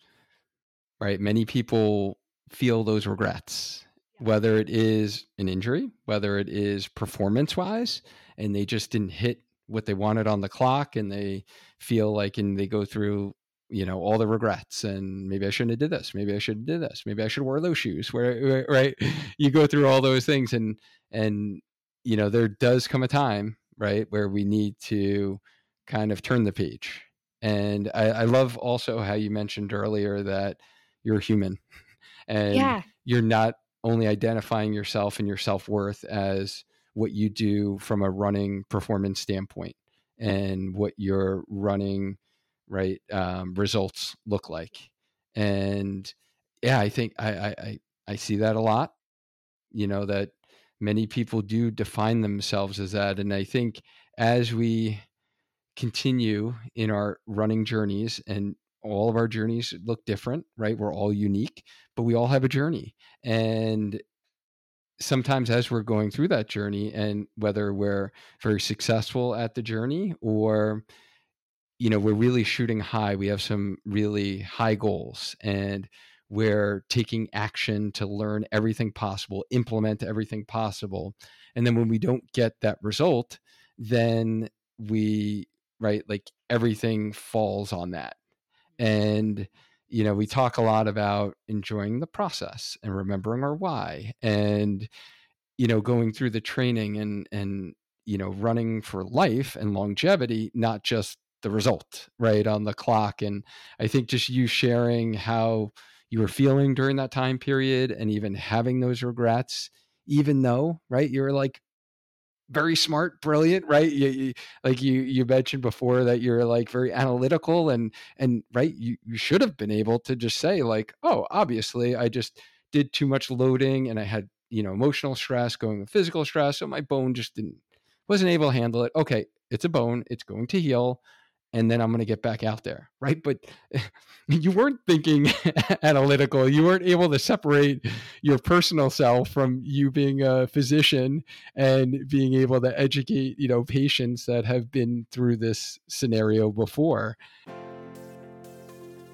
right, many people feel those regrets, whether it is an injury, whether it is performance wise, and they just didn't hit what they wanted on the clock and they feel like and they go through you know all the regrets and maybe i shouldn't have did this maybe i should have did this maybe i should wear those shoes where right? You go through all those things and and you know there does come a time right? Where we need to kind of turn the page. And I, I love also how you mentioned earlier that you're human and yeah. you're not only identifying yourself and your self worth as what you do from a running performance standpoint and what your running right um, results look like. And yeah, I think I, I I see that a lot. You know that many people do define themselves as that. And I think as we continue in our running journeys and all of our journeys look different, right? We're all unique, but we all have a journey. And sometimes as we're going through that journey and whether we're very successful at the journey or you know we're really shooting high we have some really high goals and we're taking action to learn everything possible, implement everything possible. And then when we don't get that result, then we, right, like everything falls on that. Mm-hmm. And you know, we talk a lot about enjoying the process and remembering our why and, you know, going through the training and, and, you know, running for life and longevity, not just the result, right, on the clock. And I think just you sharing how you were feeling during that time period and even having those regrets, even though, right, you're like very smart, brilliant, right? You, you, like you you mentioned before that you're like very analytical and and right, you you should have been able to just say like, oh, obviously I just did too much loading and I had you know emotional stress going with physical stress, so my bone just didn't wasn't able to handle it. Okay, it's a bone, it's going to heal and then I'm going to get back out there, right? But you weren't thinking analytical. You weren't able to separate your personal self from you being a physician and being able to educate, you know, patients that have been through this scenario before.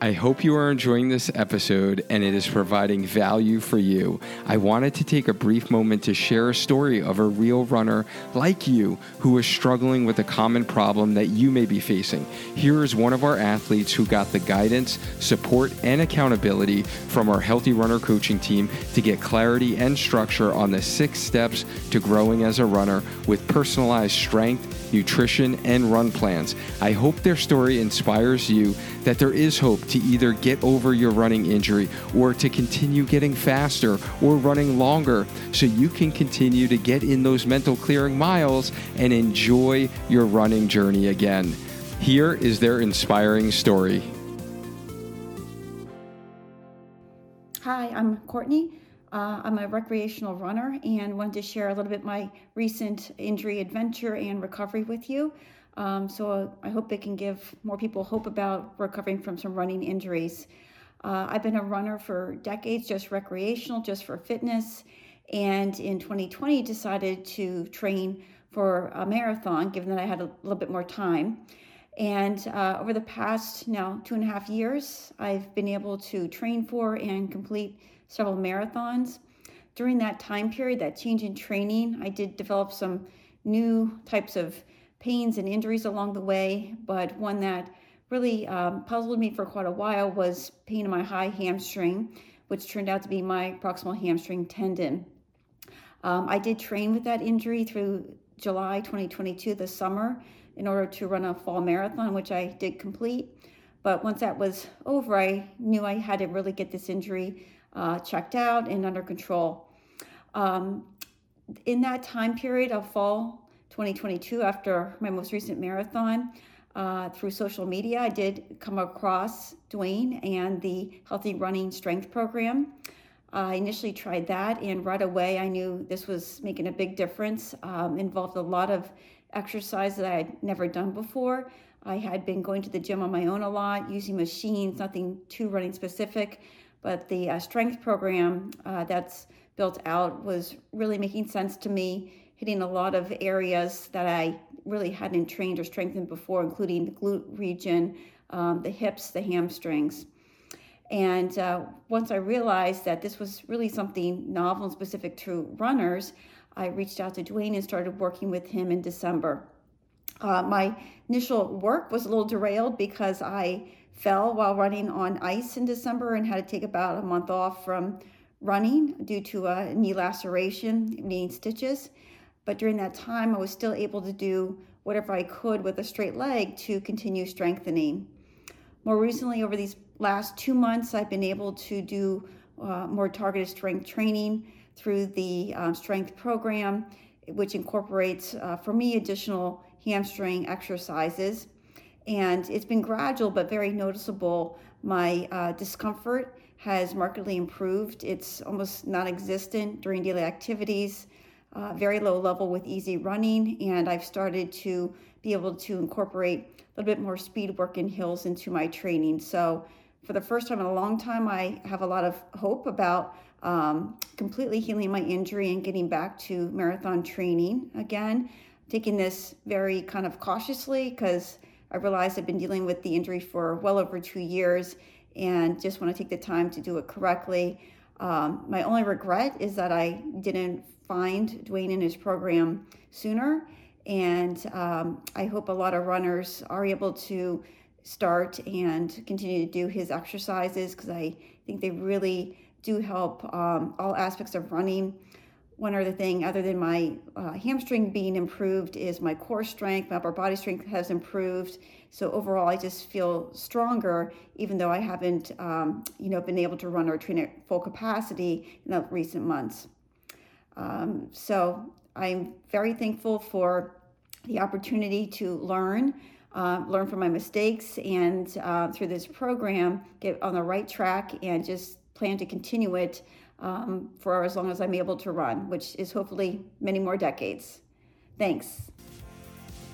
I hope you are enjoying this episode and it is providing value for you. I wanted to take a brief moment to share a story of a real runner like you who is struggling with a common problem that you may be facing. Here is one of our athletes who got the guidance, support, and accountability from our Healthy Runner coaching team to get clarity and structure on the six steps to growing as a runner with personalized strength nutrition, and run plans. I hope their story inspires you that there is hope to either get over your running injury or to continue getting faster or running longer so you can continue to get in those mental clearing miles and enjoy your running journey again. Here is their inspiring story. Hi, I'm Courtney. Uh, I'm a recreational runner and wanted to share a little bit my recent injury adventure and recovery with you. Um, so I hope it can give more people hope about recovering from some running injuries. Uh, I've been a runner for decades, just recreational, just for fitness, and in 2020 decided to train for a marathon, given that I had a little bit more time. And uh, over the past now two and a half years, I've been able to train for and complete several marathons. During that time period, that change in training, I did develop some new types of pains and injuries along the way, but one that really um, puzzled me for quite a while was pain in my high hamstring, which turned out to be my proximal hamstring tendon. Um, I did train with that injury through July 2022, the summer, in order to run a fall marathon, which I did complete. But once that was over, I knew I had to really get this injury uh, checked out and under control. Um, in that time period of fall 2022, after my most recent marathon, uh, through social media, I did come across Duane and the Healthy Running Strength Program. I initially tried that, and right away I knew this was making a big difference. Um, involved a lot of exercise that I had never done before. I had been going to the gym on my own a lot, using machines, nothing too running specific. But the uh, strength program uh, that's built out was really making sense to me, hitting a lot of areas that I really hadn't trained or strengthened before, including the glute region, um, the hips, the hamstrings. And uh, once I realized that this was really something novel and specific to runners, I reached out to Duane and started working with him in December. Uh, my initial work was a little derailed because I fell while running on ice in December and had to take about a month off from running due to a knee laceration, needing stitches. But during that time, I was still able to do whatever I could with a straight leg to continue strengthening. More recently, over these last two months, I've been able to do uh, more targeted strength training through the um, strength program, which incorporates, uh, for me, additional hamstring exercises and it's been gradual but very noticeable. My uh, discomfort has markedly improved. It's almost non existent during daily activities, uh, very low level with easy running, and I've started to be able to incorporate a little bit more speed work in hills into my training. So, for the first time in a long time, I have a lot of hope about um, completely healing my injury and getting back to marathon training again. Taking this very kind of cautiously because I realize I've been dealing with the injury for well over two years and just want to take the time to do it correctly. Um, my only regret is that I didn't find Duane in his program sooner. And um, I hope a lot of runners are able to start and continue to do his exercises because I think they really do help um, all aspects of running. One other thing, other than my uh, hamstring being improved, is my core strength, my upper body strength has improved. So overall, I just feel stronger, even though I haven't, um, you know, been able to run or train at full capacity in the recent months. Um, so I'm very thankful for the opportunity to learn, uh, learn from my mistakes, and uh, through this program, get on the right track and just plan to continue it um, for as long as I'm able to run, which is hopefully many more decades. Thanks.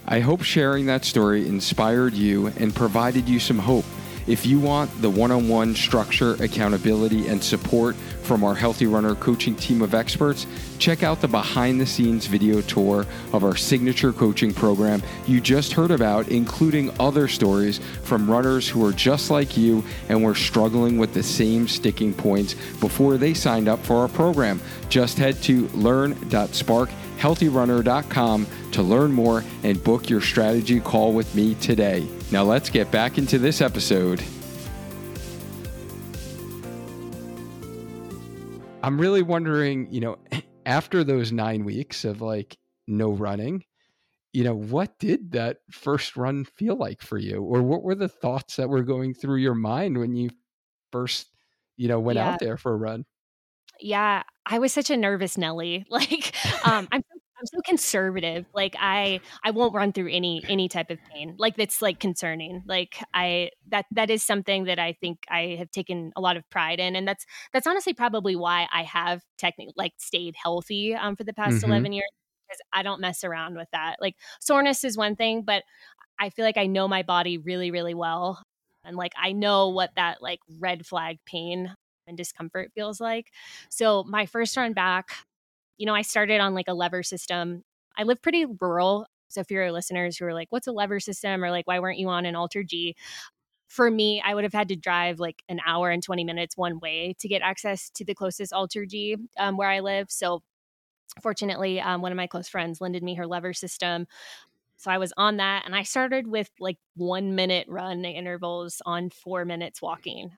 I hope sharing that story inspired you and provided you some hope. If you want the one on one structure, accountability, and support from our Healthy Runner coaching team of experts, check out the behind the scenes video tour of our signature coaching program you just heard about, including other stories from runners who are just like you and were struggling with the same sticking points before they signed up for our program. Just head to learn.sparkhealthyrunner.com to learn more and book your strategy call with me today. Now let's get back into this episode. I'm really wondering, you know, after those nine weeks of like no running, you know, what did that first run feel like for you? Or what were the thoughts that were going through your mind when you first, you know, went yeah. out there for a run? Yeah, I was such a nervous Nelly. Like, um, I'm I'm so conservative. Like I I won't run through any any type of pain. Like that's like concerning. Like I that that is something that I think I have taken a lot of pride in and that's that's honestly probably why I have technically like stayed healthy um for the past mm-hmm. 11 years because I don't mess around with that. Like soreness is one thing, but I feel like I know my body really really well and like I know what that like red flag pain and discomfort feels like. So my first run back you know, I started on like a lever system. I live pretty rural. So if you're listeners who are like, what's a lever system? Or like, why weren't you on an AlterG? For me, I would have had to drive like an hour and 20 minutes one way to get access to the closest AlterG um, where I live. So fortunately, um, one of my close friends lended me her lever system. So I was on that and I started with like one minute run intervals on four minutes walking.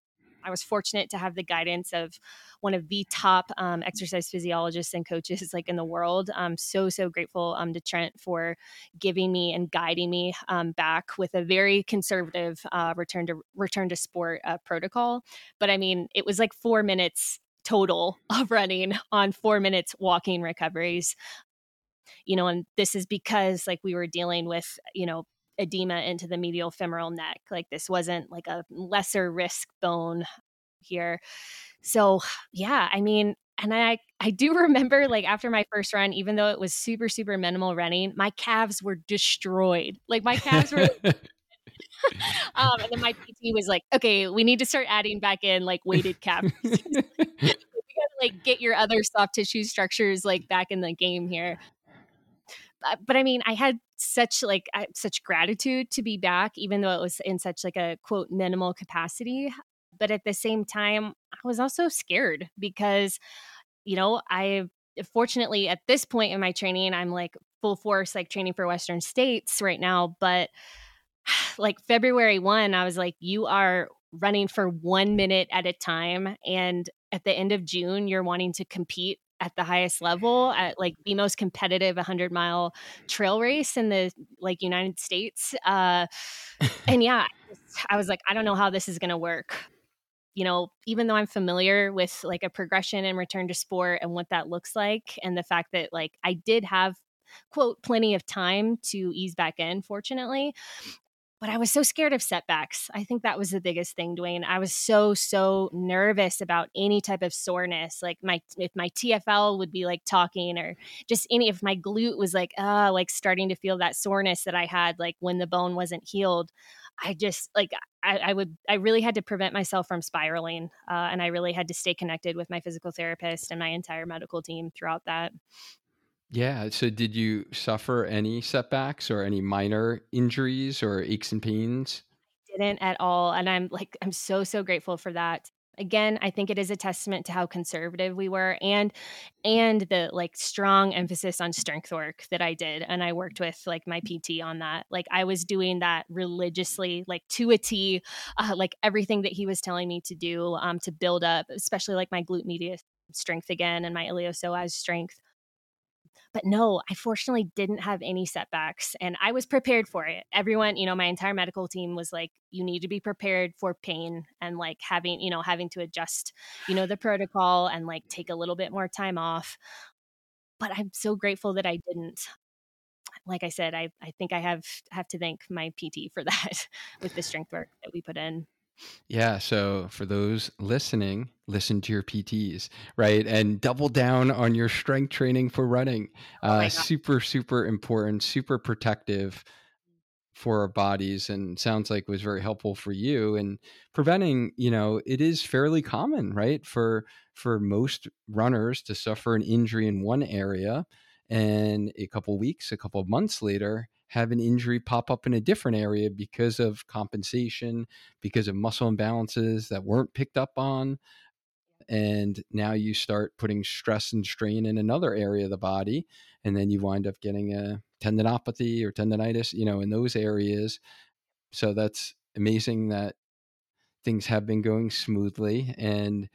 I was fortunate to have the guidance of one of the top um, exercise physiologists and coaches like in the world. I'm so so grateful um, to Trent for giving me and guiding me um, back with a very conservative uh, return to return to sport uh, protocol. But I mean, it was like four minutes total of running on four minutes walking recoveries you know and this is because like we were dealing with you know edema into the medial femoral neck. Like this wasn't like a lesser risk bone here. So, yeah, I mean, and I I do remember like after my first run, even though it was super super minimal running, my calves were destroyed. Like my calves were. um, and then my PT was like, "Okay, we need to start adding back in like weighted calves. gotta like get your other soft tissue structures like back in the game here." But, but I mean, I had such like such gratitude to be back, even though it was in such like a quote minimal capacity. But at the same time, I was also scared because, you know, I fortunately at this point in my training, I'm like full force like training for Western States right now. But like February 1, I was like, you are running for one minute at a time. And at the end of June, you're wanting to compete at the highest level at like the most competitive 100 mile trail race in the like united states uh and yeah i was like i don't know how this is going to work. You know even though i'm familiar with like a progression and return to sport and what that looks like and the fact that like i did have quote plenty of time to ease back in fortunately but I was so scared of setbacks. I think that was the biggest thing, Duane. I was so so nervous about any type of soreness, like my if my TFL would be like talking, or just any if my glute was like uh like starting to feel that soreness that I had like when the bone wasn't healed. I just like I, I would I really had to prevent myself from spiraling, uh, and I really had to stay connected with my physical therapist and my entire medical team throughout that. Yeah. So, did you suffer any setbacks or any minor injuries or aches and pains? Didn't at all. And I'm like, I'm so, so grateful for that. again i think it is a testament to how conservative we were and and the like strong emphasis on strength work that i did and i worked with like my pt on that like i was doing that religiously like to a t uh, like everything that he was telling me to do um, to build up especially like my glute medius strength again and my iliopsoas strength but no, I fortunately didn't have any setbacks and I was prepared for it. Everyone, you know, my entire medical team was like, you need to be prepared for pain and like having, you know, having to adjust, you know, the protocol and like take a little bit more time off. But I'm so grateful that I didn't. Like I said, I, I think I have have to thank my PT for that with the strength work that we put in. Yeah. So for those listening, listen to your PTs, right? And double down on your strength training for running. Oh uh, super, super important, super protective for our bodies and sounds like was very helpful for you and preventing you know it is fairly common right for for most runners to suffer an injury in one area and a couple weeks a couple of months later have an injury pop up in a different area because of compensation, because of muscle imbalances that weren't picked up on. And now you start putting stress and strain in another area of the body. And then you wind up getting a tendinopathy or tendonitis, you know, in those areas. So that's amazing that things have been going smoothly. And,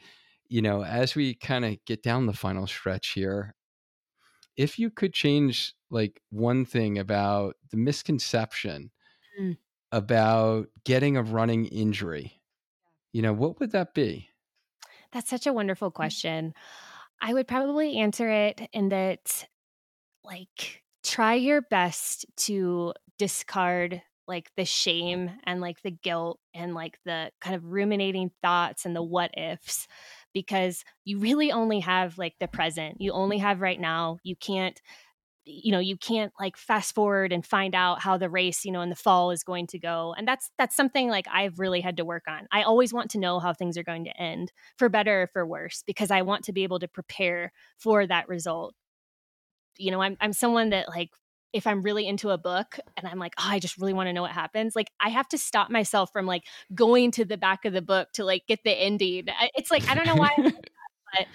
you know, as we kind of get down the final stretch here, if you could change like one thing about the misconception mm. about getting a running injury, you know, what would that be? That's such a wonderful mm. question. I would probably answer it in that, like, try your best to discard like the shame and like the guilt and like the kind of ruminating thoughts and the what ifs because you really only have like the present. You only have right now. You can't you know you can't like fast forward and find out how the race you know in the fall is going to go and that's that's something like i've really had to work on i always want to know how things are going to end for better or for worse because i want to be able to prepare for that result you know i'm, I'm someone that like if I'm really into a book and I'm like, oh, I just really want to know what happens, like I have to stop myself from like going to the back of the book to like get the ending. It's like I don't know why, but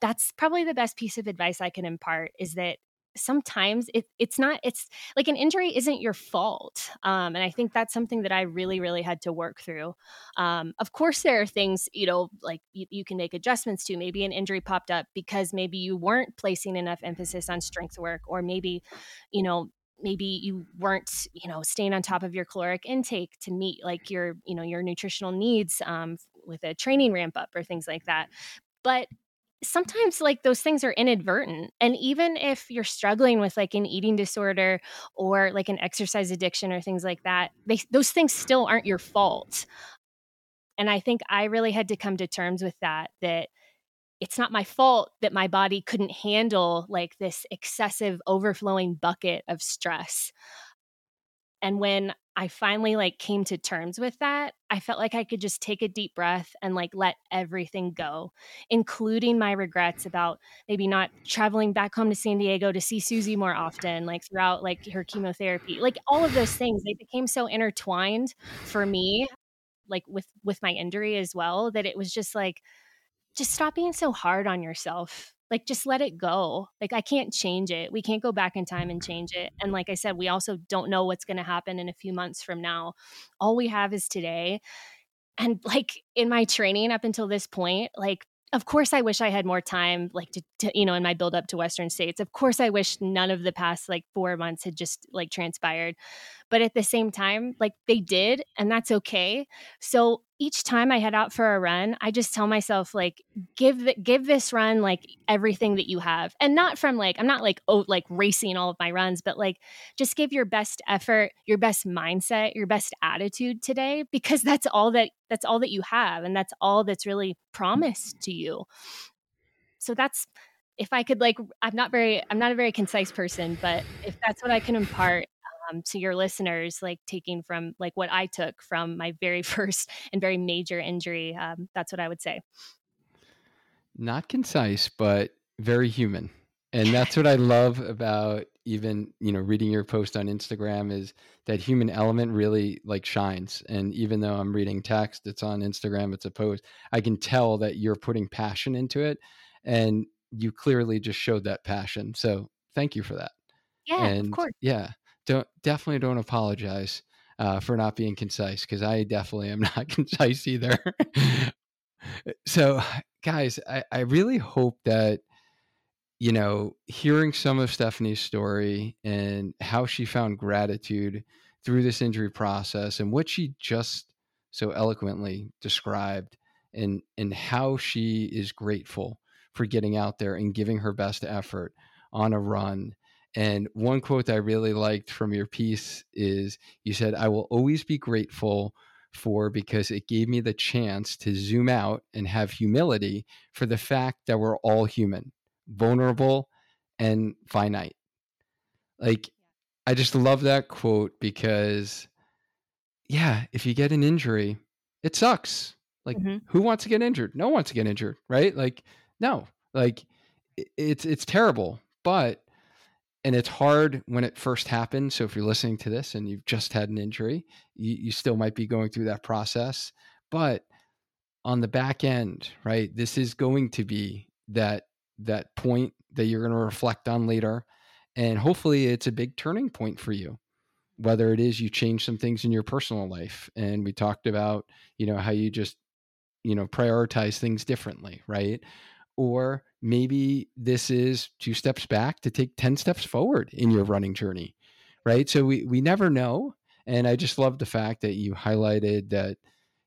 that's probably the best piece of advice I can impart is that sometimes it, it's not it's like an injury isn't your fault um, and i think that's something that i really really had to work through. Um, of course there are things you know like you, you, can make adjustments to maybe an injury popped up because maybe you weren't placing enough emphasis on strength work or maybe you know maybe you weren't you know staying on top of your caloric intake to meet like your you know your nutritional needs um, with a training ramp up or things like that. But sometimes like those things are inadvertent and even if you're struggling with like an eating disorder or like an exercise addiction or things like that they, those things still aren't your fault. And i think i really had to come to terms with that that it's not my fault that my body couldn't handle like this excessive overflowing bucket of stress. And when I finally like came to terms with that, I felt like I could just take a deep breath and like let everything go, including my regrets about maybe not traveling back home to San Diego to see Susie more often, like throughout like her chemotherapy. Like all of those things, they became so intertwined for me, like with with my injury as well, that it was just like just stop being so hard on yourself like just let it go like i can't change it we can't go back in time and change it and like i said we also don't know what's going to happen in a few months from now. All we have is today and like in my training up until this point like of course i wish i had more time like to, to, you know in my build up to western states of course i wish none of the past like four months had just like transpired but at the same time like they did and that's okay. So each time i head out for a run i just tell myself like give give this run like everything that you have. And not from like i'm not like oh like racing all of my runs but like just give your best effort your best mindset your best attitude today because that's all that that's all that you have and that's all that's really promised to you. So that's if i could like i'm not very i'm not a very concise person but if that's what i can impart um, to your listeners, like taking from like what I took from my very first and very major injury. Um, that's what I would say. Not concise, but very human. And that's what I love about even you know reading your post on instagram is that human element really like shines and even though i'm reading text it's on instagram it's a post i can tell that you're putting passion into it and you clearly just showed that passion so thank you for that yeah and of course yeah don't definitely don't apologize uh, for not being concise because i definitely am not concise either so guys I, I really hope that you know, hearing some of Stefanie's story and how she found gratitude through this injury process and what she just so eloquently described and and how she is grateful for getting out there and giving her best effort on a run. And one quote I really liked from your piece is you said, I will always be grateful for because it gave me the chance to zoom out and have humility for the fact that we're all human vulnerable, and finite. Like, I just love that quote because, yeah, if you get an injury, it sucks. Like, mm-hmm. who wants to get injured? No one wants to get injured, right? Like, no, like it's it's terrible, but and it's hard when it first happens. So if you're listening to this and you've just had an injury, you, you still might be going through that process. But on the back end, right, this is going to be that that point that you're going to reflect on later. And hopefully it's a big turning point for you. Whether it is you change some things in your personal life. And we talked about, you know, how you just, you know, prioritize things differently, right? Or maybe this is two steps back to take 10 steps forward in your mm-hmm. running journey, right? So we, we never know. And I just love the fact that you highlighted that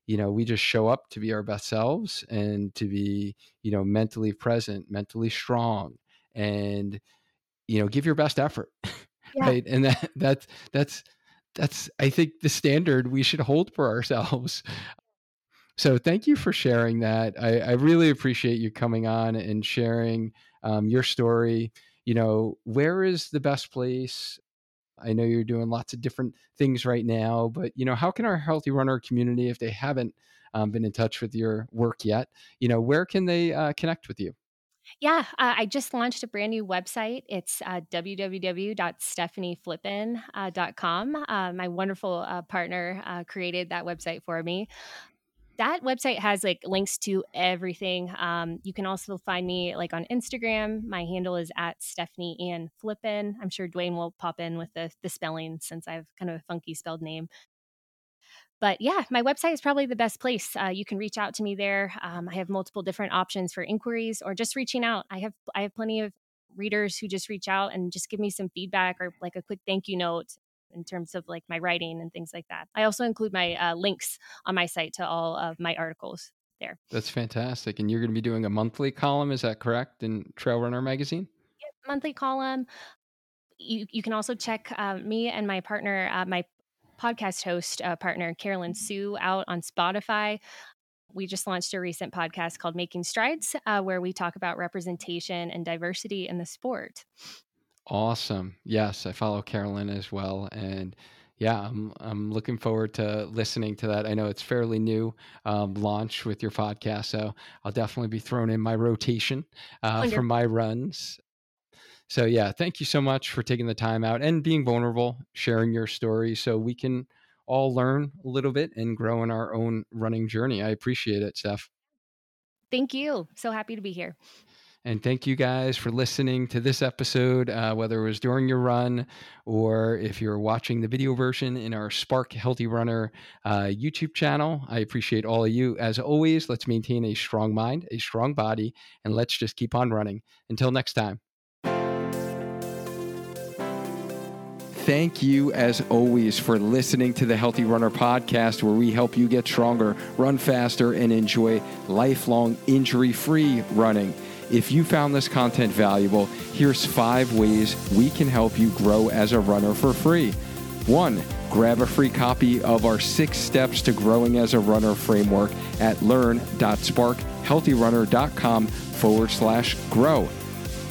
you know we just show up to be our best selves and to be you know mentally present mentally strong and you know give your best effort yeah. right and that that's that's that's i think the standard we should hold for ourselves so thank you for sharing that i, I really appreciate you coming on and sharing um, your story you know where is the best place I know you're doing lots of different things right now, but you know, how can our healthy runner community, if they haven't um, been in touch with your work yet, you know, where can they uh, connect with you? Yeah, uh, I just launched a brand new website. It's uh, www.stefanieflippin.com. Uh, uh, my wonderful uh, partner uh, created that website for me that website has like links to everything. Um, you can also find me like on Instagram. My handle is at Stefanie Ann Flippin. I'm sure Duane will pop in with the the spelling since I have kind of a funky spelled name. But yeah, my website is probably the best place. Uh, you can reach out to me there. Um, I have multiple different options for inquiries or just reaching out. I have I have plenty of readers who just reach out and just give me some feedback or like a quick thank you note in terms of like my writing and things like that. I also include my uh, links on my site to all of my articles there. That's fantastic. And you're going to be doing a monthly column, is that correct, in Trail Runner magazine? Yep, monthly column. You, you can also check uh, me and my partner, uh, my podcast host uh, partner, Carolyn Sue, out on Spotify. We just launched a recent podcast called Making Strides, uh, where we talk about representation and diversity in the sport. Awesome. Yes, I follow Carolyn as well. And yeah, I'm, I'm looking forward to listening to that. I know it's fairly new um, launch with your podcast, so I'll definitely be thrown in my rotation uh, for my runs. So yeah, thank you so much for taking the time out and being vulnerable, sharing your story, so we can all learn a little bit and grow in our own running journey. I appreciate it, Steph. Thank you. So happy to be here. And thank you guys for listening to this episode, uh, whether it was during your run or if you're watching the video version in our Spark Healthy Runner uh, YouTube channel. I appreciate all of you. As always, let's maintain a strong mind, a strong body, and let's just keep on running. Until next time. Thank you, as always, for listening to the Healthy Runner podcast, where we help you get stronger, run faster, and enjoy lifelong injury free running. If you found this content valuable, here's five ways we can help you grow as a runner for free. One, grab a free copy of our six steps to growing as a runner framework at learn.sparkhealthyrunner.com forward slash grow.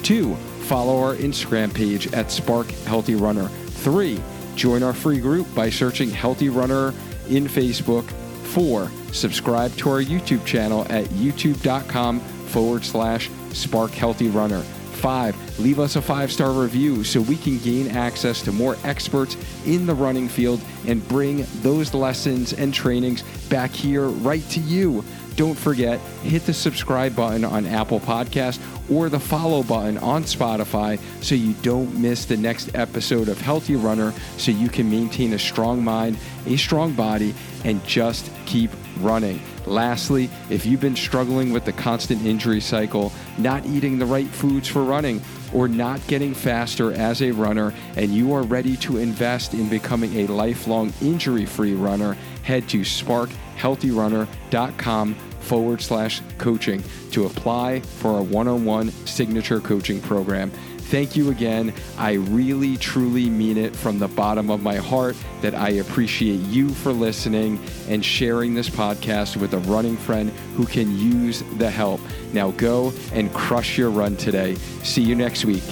Two, follow our Instagram page at Spark Healthy Runner. Three, join our free group by searching Healthy Runner in Facebook. Four, subscribe to our YouTube channel at youtube.com forward slash Spark Healthy Runner. five, leave us a five star review so we can gain access to more experts in the running field and bring those lessons and trainings back here right to you. Don't forget, hit the subscribe button on Apple Podcast or the follow button on Spotify so you don't miss the next episode of Healthy Runner so you can maintain a strong mind, a strong body, and just keep running. Lastly, if you've been struggling with the constant injury cycle, not eating the right foods for running, or not getting faster as a runner, and you are ready to invest in becoming a lifelong injury free runner, head to sparkhealthyrunner.com forward slash coaching to apply for a one on one signature coaching program. Thank you again. I really, truly mean it from the bottom of my heart that I appreciate you for listening and sharing this podcast with a running friend who can use the help. Now go and crush your run today. See you next week.